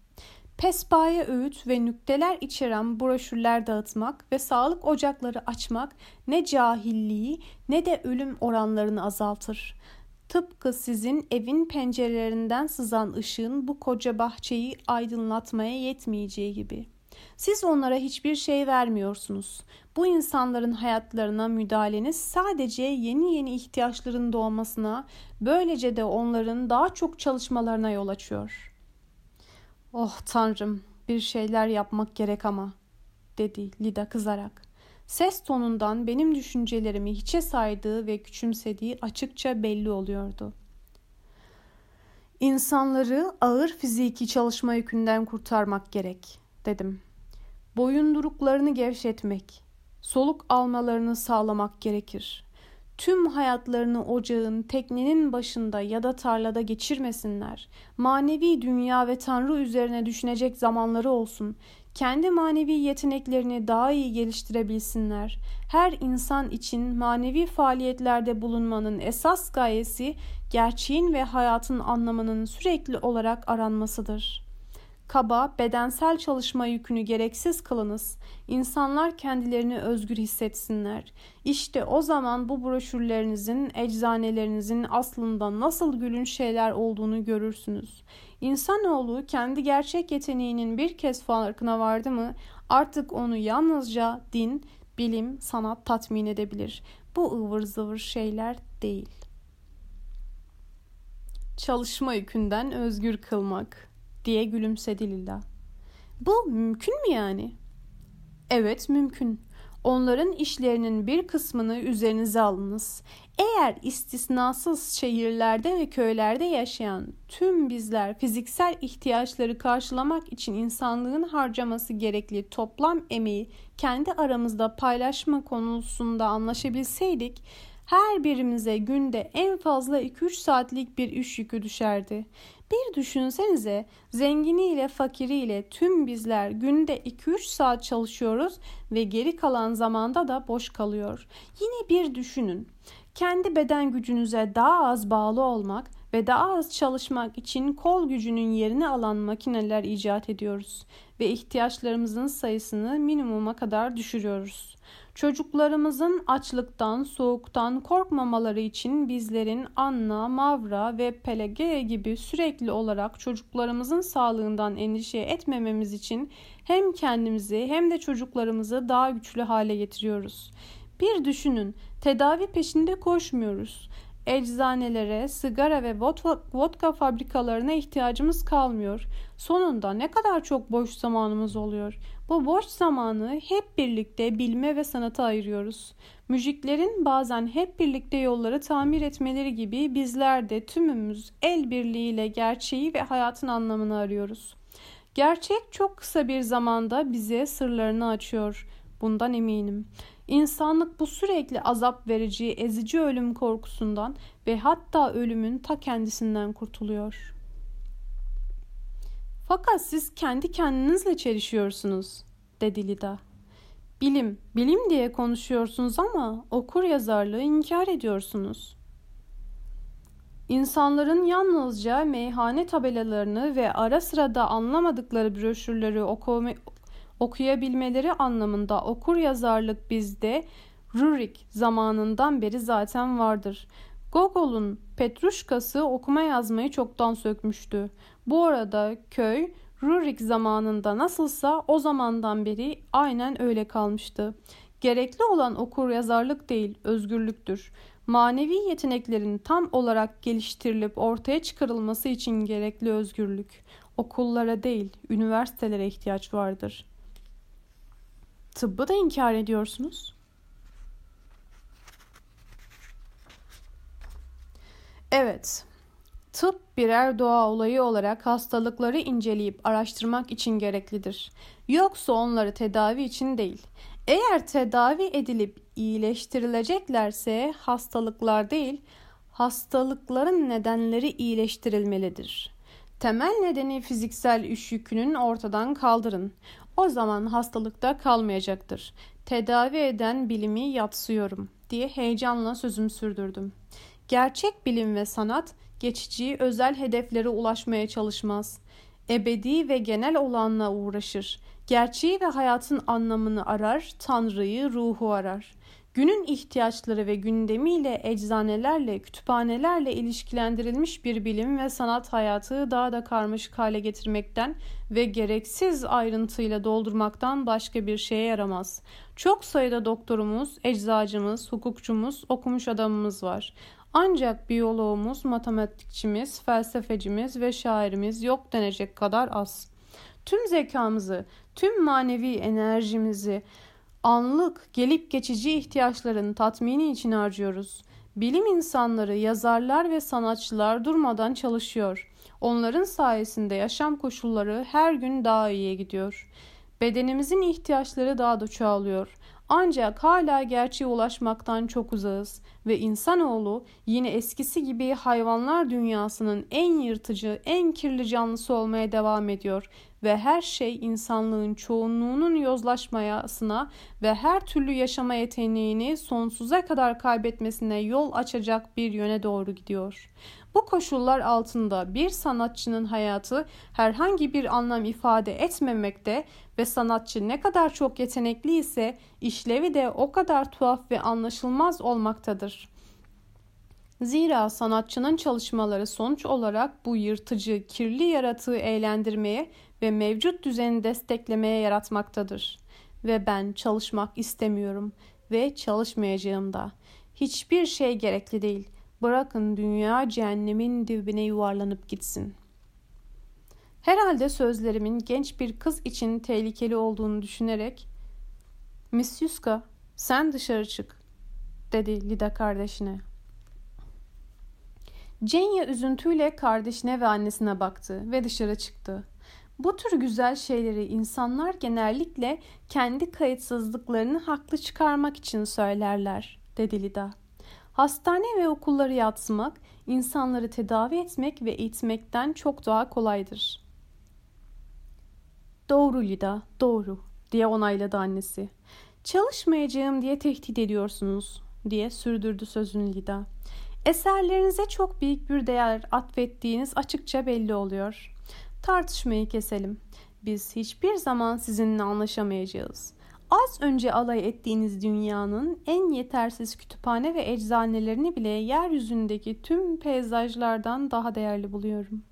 Pespaya öğüt ve nükteler içeren broşürler dağıtmak ve sağlık ocakları açmak ne cahilliği ne de ölüm oranlarını azaltır. Tıpkı sizin evin pencerelerinden sızan ışığın bu koca bahçeyi aydınlatmaya yetmeyeceği gibi. Siz onlara hiçbir şey vermiyorsunuz. Bu insanların hayatlarına müdahaleniz sadece yeni yeni ihtiyaçların doğmasına, böylece de onların daha çok çalışmalarına yol açıyor. Oh tanrım, bir şeyler yapmak gerek ama, dedi Lida kızarak. Ses tonundan benim düşüncelerimi hiçe saydığı ve küçümsediği açıkça belli oluyordu. İnsanları ağır fiziki çalışma yükünden kurtarmak gerek, dedim. Boyunduruklarını gevşetmek, soluk almalarını sağlamak gerekir. Tüm hayatlarını ocağın, teknenin başında ya da tarlada geçirmesinler. Manevi dünya ve Tanrı üzerine düşünecek zamanları olsun kendi manevi yeteneklerini daha iyi geliştirebilsinler. Her insan için manevi faaliyetlerde bulunmanın esas gayesi gerçeğin ve hayatın anlamının sürekli olarak aranmasıdır. Kaba, bedensel çalışma yükünü gereksiz kılınız. İnsanlar kendilerini özgür hissetsinler. İşte o zaman bu broşürlerinizin, eczanelerinizin aslında nasıl gülünç şeyler olduğunu görürsünüz. İnsanoğlu kendi gerçek yeteneğinin bir kez farkına vardı mı artık onu yalnızca din, bilim, sanat tatmin edebilir. Bu ıvır zıvır şeyler değil. Çalışma yükünden özgür kılmak diye gülümsedi Lila. Bu mümkün mü yani? Evet mümkün. Onların işlerinin bir kısmını üzerinize alınız. Eğer istisnasız şehirlerde ve köylerde yaşayan tüm bizler fiziksel ihtiyaçları karşılamak için insanlığın harcaması gerekli toplam emeği kendi aramızda paylaşma konusunda anlaşabilseydik her birimize günde en fazla 2-3 saatlik bir iş yükü düşerdi. Bir düşünsenize zenginiyle fakiriyle tüm bizler günde 2-3 saat çalışıyoruz ve geri kalan zamanda da boş kalıyor. Yine bir düşünün. Kendi beden gücünüze daha az bağlı olmak ve daha az çalışmak için kol gücünün yerini alan makineler icat ediyoruz ve ihtiyaçlarımızın sayısını minimuma kadar düşürüyoruz. Çocuklarımızın açlıktan, soğuktan korkmamaları için bizlerin Anna, Mavra ve Pelagea gibi sürekli olarak çocuklarımızın sağlığından endişe etmememiz için hem kendimizi hem de çocuklarımızı daha güçlü hale getiriyoruz. Bir düşünün, tedavi peşinde koşmuyoruz. Eczanelere, sigara ve vodka fabrikalarına ihtiyacımız kalmıyor. Sonunda ne kadar çok boş zamanımız oluyor. Bu boş zamanı hep birlikte bilme ve sanata ayırıyoruz. Müziklerin bazen hep birlikte yolları tamir etmeleri gibi bizler de tümümüz el birliğiyle gerçeği ve hayatın anlamını arıyoruz. Gerçek çok kısa bir zamanda bize sırlarını açıyor. Bundan eminim. İnsanlık bu sürekli azap verici, ezici ölüm korkusundan ve hatta ölümün ta kendisinden kurtuluyor. Fakat siz kendi kendinizle çelişiyorsunuz, dedi Lida. Bilim, bilim diye konuşuyorsunuz ama okur yazarlığı inkar ediyorsunuz. İnsanların yalnızca meyhane tabelalarını ve ara sırada anlamadıkları broşürleri okuma, okuyabilmeleri anlamında okur yazarlık bizde Rurik zamanından beri zaten vardır. Gogol'un Petruşkası okuma yazmayı çoktan sökmüştü. Bu arada köy Rurik zamanında nasılsa o zamandan beri aynen öyle kalmıştı. Gerekli olan okur yazarlık değil, özgürlüktür. Manevi yeteneklerin tam olarak geliştirilip ortaya çıkarılması için gerekli özgürlük. Okullara değil, üniversitelere ihtiyaç vardır. Tıbbı da inkar ediyorsunuz. Evet, Tıp birer doğa olayı olarak hastalıkları inceleyip araştırmak için gereklidir. Yoksa onları tedavi için değil. Eğer tedavi edilip iyileştirileceklerse hastalıklar değil, hastalıkların nedenleri iyileştirilmelidir. Temel nedeni fiziksel iş yükünün ortadan kaldırın. O zaman hastalıkta kalmayacaktır. Tedavi eden bilimi yatsıyorum diye heyecanla sözüm sürdürdüm. Gerçek bilim ve sanat geçici özel hedeflere ulaşmaya çalışmaz. Ebedi ve genel olanla uğraşır. Gerçeği ve hayatın anlamını arar, Tanrı'yı, ruhu arar. Günün ihtiyaçları ve gündemiyle eczanelerle, kütüphanelerle ilişkilendirilmiş bir bilim ve sanat hayatı daha da karmaşık hale getirmekten ve gereksiz ayrıntıyla doldurmaktan başka bir şeye yaramaz. Çok sayıda doktorumuz, eczacımız, hukukçumuz, okumuş adamımız var. Ancak biyoloğumuz, matematikçimiz, felsefecimiz ve şairimiz yok denecek kadar az. Tüm zekamızı, tüm manevi enerjimizi anlık, gelip geçici ihtiyaçların tatmini için harcıyoruz. Bilim insanları, yazarlar ve sanatçılar durmadan çalışıyor. Onların sayesinde yaşam koşulları her gün daha iyiye gidiyor. Bedenimizin ihtiyaçları daha da çoğalıyor. Ancak hala gerçeğe ulaşmaktan çok uzağız ve insanoğlu yine eskisi gibi hayvanlar dünyasının en yırtıcı, en kirli canlısı olmaya devam ediyor ve her şey insanlığın çoğunluğunun yozlaşmayasına ve her türlü yaşama yeteneğini sonsuza kadar kaybetmesine yol açacak bir yöne doğru gidiyor. Bu koşullar altında bir sanatçının hayatı herhangi bir anlam ifade etmemekte ve sanatçı ne kadar çok yetenekli ise işlevi de o kadar tuhaf ve anlaşılmaz olmaktadır. Zira sanatçının çalışmaları sonuç olarak bu yırtıcı, kirli yaratığı eğlendirmeye ve mevcut düzeni desteklemeye yaratmaktadır. Ve ben çalışmak istemiyorum ve çalışmayacağım da. Hiçbir şey gerekli değil. Bırakın dünya cehennemin dibine yuvarlanıp gitsin. Herhalde sözlerimin genç bir kız için tehlikeli olduğunu düşünerek Miss Yuska sen dışarı çık dedi Lida kardeşine. Cenya üzüntüyle kardeşine ve annesine baktı ve dışarı çıktı. Bu tür güzel şeyleri insanlar genellikle kendi kayıtsızlıklarını haklı çıkarmak için söylerler, dedi Lida. Hastane ve okulları yatsımak, insanları tedavi etmek ve eğitmekten çok daha kolaydır. Doğru Lida, doğru, diye onayladı annesi. Çalışmayacağım diye tehdit ediyorsunuz, diye sürdürdü sözünü Lida. Eserlerinize çok büyük bir değer atfettiğiniz açıkça belli oluyor. Tartışmayı keselim. Biz hiçbir zaman sizinle anlaşamayacağız. Az önce alay ettiğiniz dünyanın en yetersiz kütüphane ve eczanelerini bile yeryüzündeki tüm peyzajlardan daha değerli buluyorum.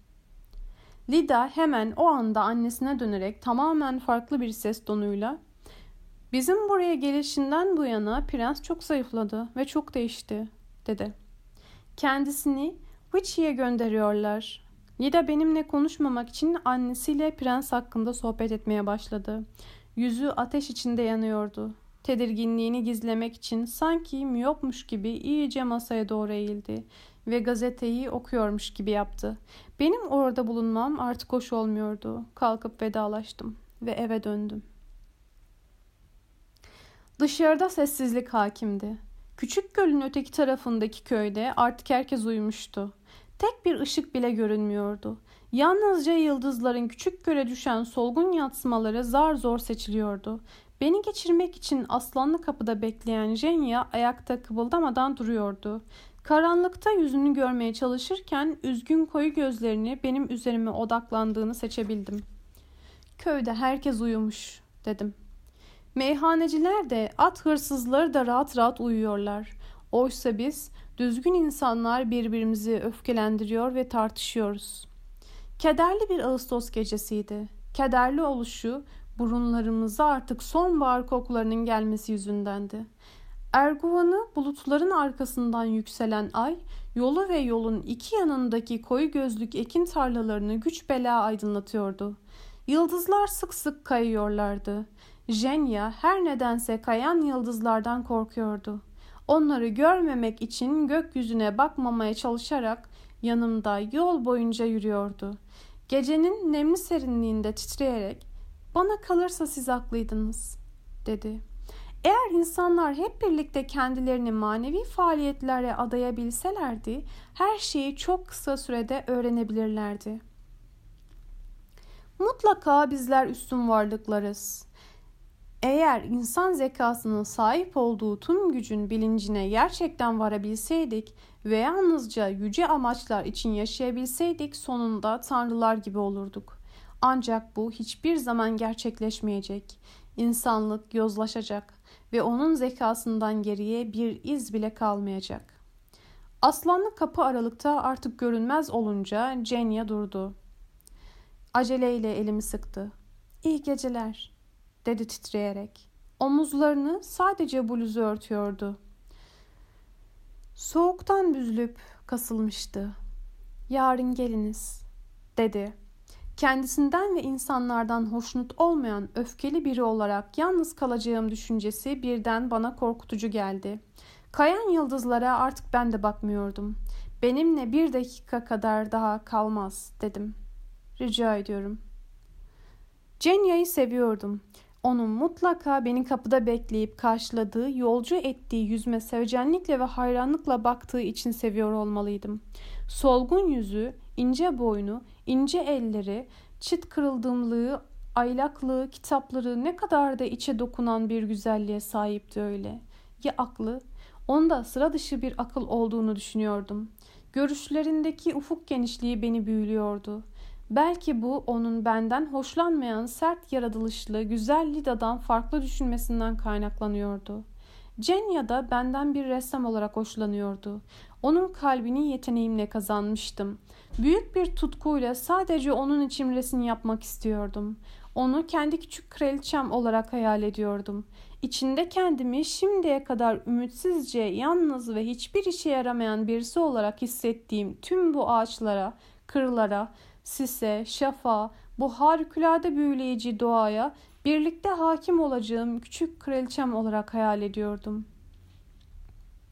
Lida hemen o anda annesine dönerek tamamen farklı bir ses tonuyla Bizim buraya gelişinden bu yana prens çok zayıfladı ve çok değişti, dedi. Kendisini Witchy'ye gönderiyorlar. Lida benimle konuşmamak için annesiyle prens hakkında sohbet etmeye başladı. Yüzü ateş içinde yanıyordu. Tedirginliğini gizlemek için sanki miyopmuş gibi iyice masaya doğru eğildi ve gazeteyi okuyormuş gibi yaptı. Benim orada bulunmam artık hoş olmuyordu. Kalkıp vedalaştım ve eve döndüm. Dışarıda sessizlik hakimdi. Küçük gölün öteki tarafındaki köyde artık herkes uyumuştu. Tek bir ışık bile görünmüyordu. Yalnızca yıldızların küçük göle düşen solgun yatsımaları zar zor seçiliyordu. Beni geçirmek için aslanlı kapıda bekleyen Jenya ayakta kıvıldamadan duruyordu. Karanlıkta yüzünü görmeye çalışırken üzgün koyu gözlerini benim üzerime odaklandığını seçebildim. Köyde herkes uyumuş dedim. Meyhaneciler de at hırsızları da rahat rahat uyuyorlar. Oysa biz düzgün insanlar birbirimizi öfkelendiriyor ve tartışıyoruz. Kederli bir Ağustos gecesiydi. kederli oluşu burunlarımıza artık sonbahar kokularının gelmesi yüzündendi. Erguvan'ı bulutların arkasından yükselen ay, yolu ve yolun iki yanındaki koyu gözlük ekin tarlalarını güç bela aydınlatıyordu. Yıldızlar sık sık kayıyorlardı. Jenya her nedense kayan yıldızlardan korkuyordu. Onları görmemek için gökyüzüne bakmamaya çalışarak yanımda yol boyunca yürüyordu. Gecenin nemli serinliğinde titreyerek bana kalırsa siz haklıydınız dedi. Eğer insanlar hep birlikte kendilerini manevi faaliyetlere adayabilselerdi her şeyi çok kısa sürede öğrenebilirlerdi. Mutlaka bizler üstün varlıklarız. Eğer insan zekasının sahip olduğu tüm gücün bilincine gerçekten varabilseydik ve yalnızca yüce amaçlar için yaşayabilseydik sonunda tanrılar gibi olurduk. Ancak bu hiçbir zaman gerçekleşmeyecek. İnsanlık yozlaşacak ve onun zekasından geriye bir iz bile kalmayacak. Aslanlı kapı aralıkta artık görünmez olunca Cenya durdu. Aceleyle elimi sıktı. İyi geceler dedi titreyerek. Omuzlarını sadece bluzu örtüyordu. Soğuktan büzülüp kasılmıştı. Yarın geliniz dedi. Kendisinden ve insanlardan hoşnut olmayan öfkeli biri olarak yalnız kalacağım düşüncesi birden bana korkutucu geldi. Kayan yıldızlara artık ben de bakmıyordum. Benimle bir dakika kadar daha kalmaz dedim. Rica ediyorum. Cenya'yı seviyordum. Onun mutlaka beni kapıda bekleyip karşıladığı, yolcu ettiği yüzme sevcenlikle ve hayranlıkla baktığı için seviyor olmalıydım. Solgun yüzü, ince boynu, ince elleri, çıt kırıldığımlığı, aylaklığı, kitapları ne kadar da içe dokunan bir güzelliğe sahipti öyle. Ya aklı? Onda sıra dışı bir akıl olduğunu düşünüyordum. Görüşlerindeki ufuk genişliği beni büyülüyordu. Belki bu onun benden hoşlanmayan sert yaratılışlı güzel Lida'dan farklı düşünmesinden kaynaklanıyordu. Cenya da benden bir ressam olarak hoşlanıyordu. Onun kalbini yeteneğimle kazanmıştım. Büyük bir tutkuyla sadece onun için resim yapmak istiyordum. Onu kendi küçük kraliçem olarak hayal ediyordum. İçinde kendimi şimdiye kadar ümitsizce yalnız ve hiçbir işe yaramayan birisi olarak hissettiğim tüm bu ağaçlara, kırlara, sise, şafa, bu harikulade büyüleyici doğaya birlikte hakim olacağım küçük kraliçem olarak hayal ediyordum.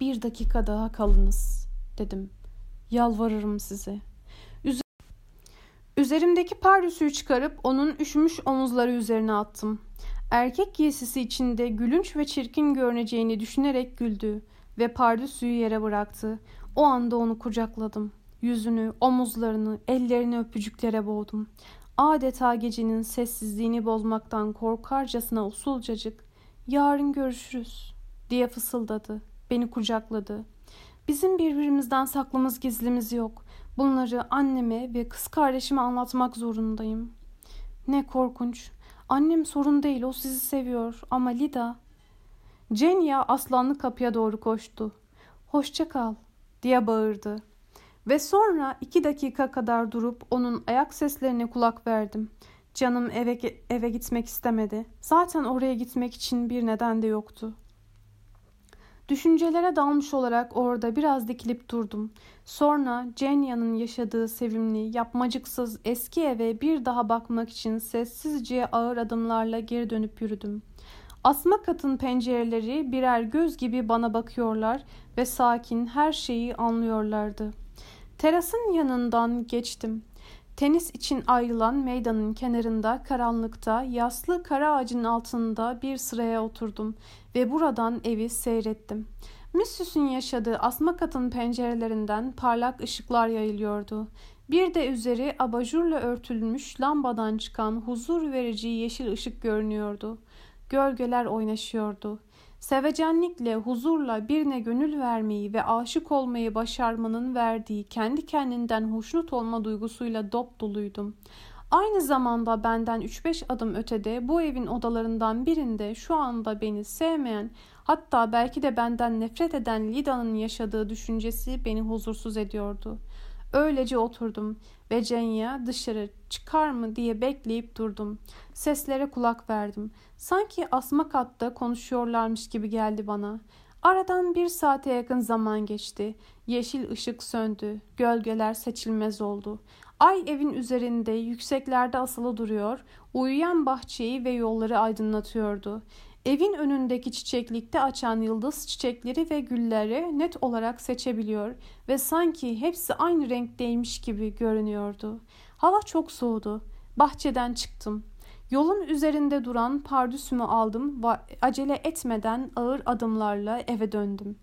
Bir dakika daha kalınız dedim. Yalvarırım size. Üzerimdeki pardüsüyü çıkarıp onun üşümüş omuzları üzerine attım. Erkek giysisi içinde gülünç ve çirkin görüneceğini düşünerek güldü ve pardüsüyü yere bıraktı. O anda onu kucakladım. Yüzünü, omuzlarını, ellerini öpücüklere boğdum. Adeta gecenin sessizliğini bozmaktan korkarcasına usulcacık ''Yarın görüşürüz'' diye fısıldadı. Beni kucakladı. Bizim birbirimizden saklımız gizlimiz yok. Bunları anneme ve kız kardeşime anlatmak zorundayım. Ne korkunç. Annem sorun değil o sizi seviyor ama Lida... Cenya aslanlı kapıya doğru koştu. Hoşça kal diye bağırdı. Ve sonra iki dakika kadar durup onun ayak seslerine kulak verdim. Canım eve, eve gitmek istemedi. Zaten oraya gitmek için bir neden de yoktu. Düşüncelere dalmış olarak orada biraz dikilip durdum. Sonra Cenya'nın yaşadığı sevimli, yapmacıksız eski eve bir daha bakmak için sessizce ağır adımlarla geri dönüp yürüdüm. Asma katın pencereleri birer göz gibi bana bakıyorlar ve sakin her şeyi anlıyorlardı.'' Terasın yanından geçtim. Tenis için ayrılan meydanın kenarında karanlıkta yaslı kara ağacın altında bir sıraya oturdum ve buradan evi seyrettim. Müssüs'ün yaşadığı asma katın pencerelerinden parlak ışıklar yayılıyordu. Bir de üzeri abajurla örtülmüş lambadan çıkan huzur verici yeşil ışık görünüyordu. Gölgeler oynaşıyordu. Sevecenlikle, huzurla birine gönül vermeyi ve aşık olmayı başarmanın verdiği kendi kendinden hoşnut olma duygusuyla dop doluydum. Aynı zamanda benden 3-5 adım ötede bu evin odalarından birinde şu anda beni sevmeyen hatta belki de benden nefret eden Lida'nın yaşadığı düşüncesi beni huzursuz ediyordu. Öylece oturdum ve Cenya dışarı çıkar mı diye bekleyip durdum. Seslere kulak verdim. Sanki asma katta konuşuyorlarmış gibi geldi bana. Aradan bir saate yakın zaman geçti. Yeşil ışık söndü. Gölgeler seçilmez oldu. Ay evin üzerinde yükseklerde asılı duruyor, uyuyan bahçeyi ve yolları aydınlatıyordu. Evin önündeki çiçeklikte açan yıldız çiçekleri ve gülleri net olarak seçebiliyor ve sanki hepsi aynı renkteymiş gibi görünüyordu. Hava çok soğudu. Bahçeden çıktım. Yolun üzerinde duran pardüsümü aldım ve acele etmeden ağır adımlarla eve döndüm.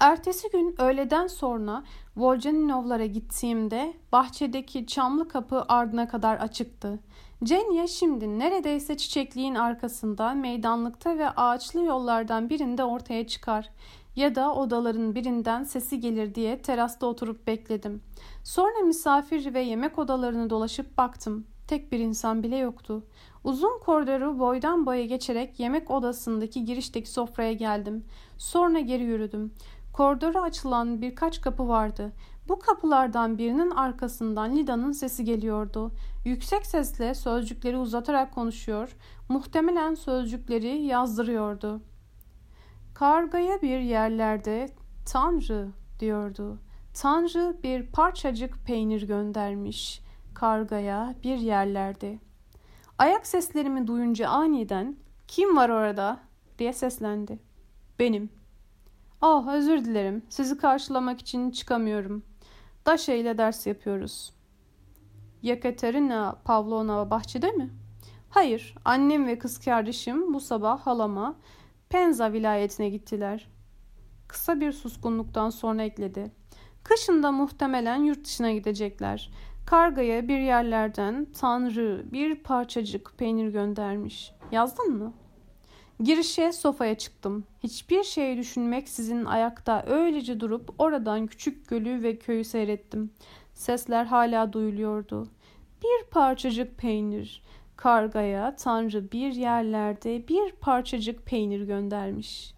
Ertesi gün öğleden sonra Volcaninovlara gittiğimde bahçedeki çamlı kapı ardına kadar açıktı. Cenya şimdi neredeyse çiçekliğin arkasında meydanlıkta ve ağaçlı yollardan birinde ortaya çıkar ya da odaların birinden sesi gelir diye terasta oturup bekledim. Sonra misafir ve yemek odalarını dolaşıp baktım. Tek bir insan bile yoktu. Uzun koridoru boydan boya geçerek yemek odasındaki girişteki sofraya geldim. Sonra geri yürüdüm. Koridora açılan birkaç kapı vardı. Bu kapılardan birinin arkasından Lida'nın sesi geliyordu. Yüksek sesle sözcükleri uzatarak konuşuyor, muhtemelen sözcükleri yazdırıyordu. Kargaya bir yerlerde Tanrı diyordu. Tanrı bir parçacık peynir göndermiş kargaya bir yerlerde. Ayak seslerimi duyunca aniden kim var orada diye seslendi. Benim. Ah özür dilerim sizi karşılamak için çıkamıyorum. Daşa ile ders yapıyoruz. Yekaterina Pavlovna bahçede mi? Hayır, annem ve kız kardeşim bu sabah halama Penza vilayetine gittiler. Kısa bir suskunluktan sonra ekledi. Kışında muhtemelen yurt dışına gidecekler. Kargaya bir yerlerden Tanrı bir parçacık peynir göndermiş. Yazdın mı? Girişe sofaya çıktım. Hiçbir şey düşünmeksizin ayakta öylece durup oradan küçük gölü ve köyü seyrettim. Sesler hala duyuluyordu. Bir parçacık peynir. Kargaya Tanrı bir yerlerde bir parçacık peynir göndermiş.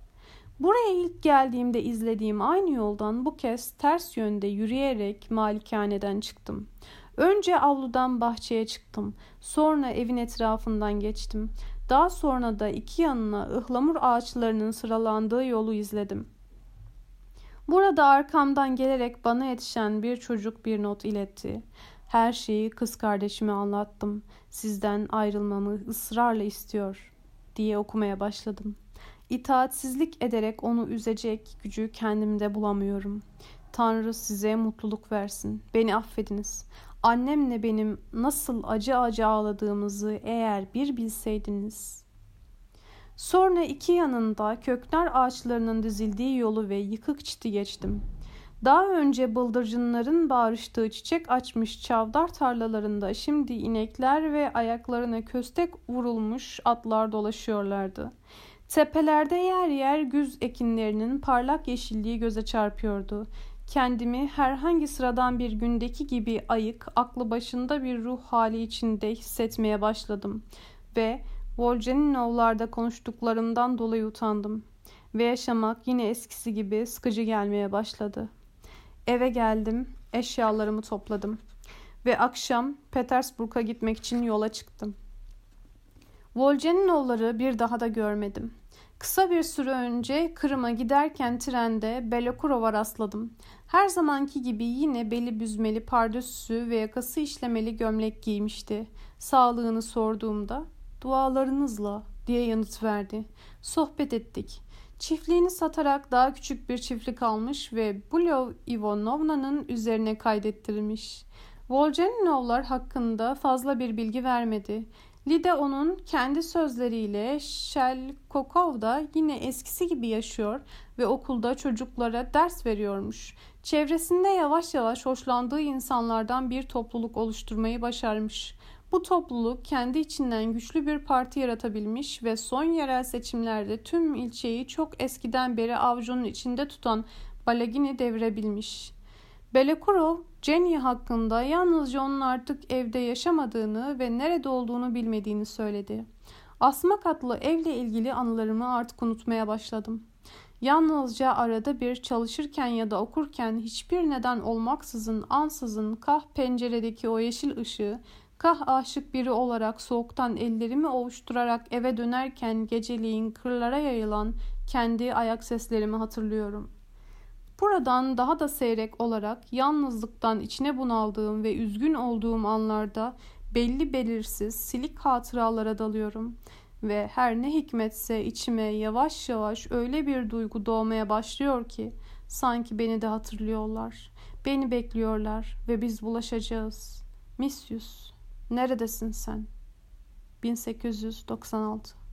Buraya ilk geldiğimde izlediğim aynı yoldan bu kez ters yönde yürüyerek malikaneden çıktım. Önce avludan bahçeye çıktım. Sonra evin etrafından geçtim. Daha sonra da iki yanına ıhlamur ağaçlarının sıralandığı yolu izledim. Burada arkamdan gelerek bana yetişen bir çocuk bir not iletti. Her şeyi kız kardeşime anlattım. Sizden ayrılmamı ısrarla istiyor diye okumaya başladım. İtaatsizlik ederek onu üzecek gücü kendimde bulamıyorum. Tanrı size mutluluk versin. Beni affediniz. Annemle benim nasıl acı acı ağladığımızı eğer bir bilseydiniz. Sonra iki yanında köknar ağaçlarının dizildiği yolu ve yıkık çiti geçtim. Daha önce bıldırcınların bağırıştığı çiçek açmış çavdar tarlalarında şimdi inekler ve ayaklarına köstek vurulmuş atlar dolaşıyorlardı. Tepelerde yer yer güz ekinlerinin parlak yeşilliği göze çarpıyordu. Kendimi herhangi sıradan bir gündeki gibi ayık, aklı başında bir ruh hali içinde hissetmeye başladım ve Volcaninovlarda konuştuklarımdan dolayı utandım ve yaşamak yine eskisi gibi sıkıcı gelmeye başladı. Eve geldim, eşyalarımı topladım ve akşam Petersburg'a gitmek için yola çıktım. Volcaninovları bir daha da görmedim. Kısa bir süre önce Kırım'a giderken trende Belokurov'a rastladım. Her zamanki gibi yine beli büzmeli pardösü ve yakası işlemeli gömlek giymişti. Sağlığını sorduğumda dualarınızla diye yanıt verdi. Sohbet ettik. Çiftliğini satarak daha küçük bir çiftlik almış ve Bulov Ivanovna'nın üzerine kaydettirilmiş. Volcaninovlar hakkında fazla bir bilgi vermedi. Lida onun kendi sözleriyle Shelkokov da yine eskisi gibi yaşıyor ve okulda çocuklara ders veriyormuş. Çevresinde yavaş yavaş hoşlandığı insanlardan bir topluluk oluşturmayı başarmış. Bu topluluk kendi içinden güçlü bir parti yaratabilmiş ve son yerel seçimlerde tüm ilçeyi çok eskiden beri avucunun içinde tutan Balagini devirebilmiş. Belekurov, Jenny hakkında yalnızca onun artık evde yaşamadığını ve nerede olduğunu bilmediğini söyledi. Asma katlı evle ilgili anılarımı artık unutmaya başladım. Yalnızca arada bir çalışırken ya da okurken hiçbir neden olmaksızın ansızın kah penceredeki o yeşil ışığı, kah aşık biri olarak soğuktan ellerimi ovuşturarak eve dönerken geceliğin kırlara yayılan kendi ayak seslerimi hatırlıyorum. Buradan daha da seyrek olarak yalnızlıktan içine bunaldığım ve üzgün olduğum anlarda belli belirsiz silik hatıralara dalıyorum ve her ne hikmetse içime yavaş yavaş öyle bir duygu doğmaya başlıyor ki sanki beni de hatırlıyorlar. Beni bekliyorlar ve biz bulaşacağız. Misyus, neredesin sen? 1896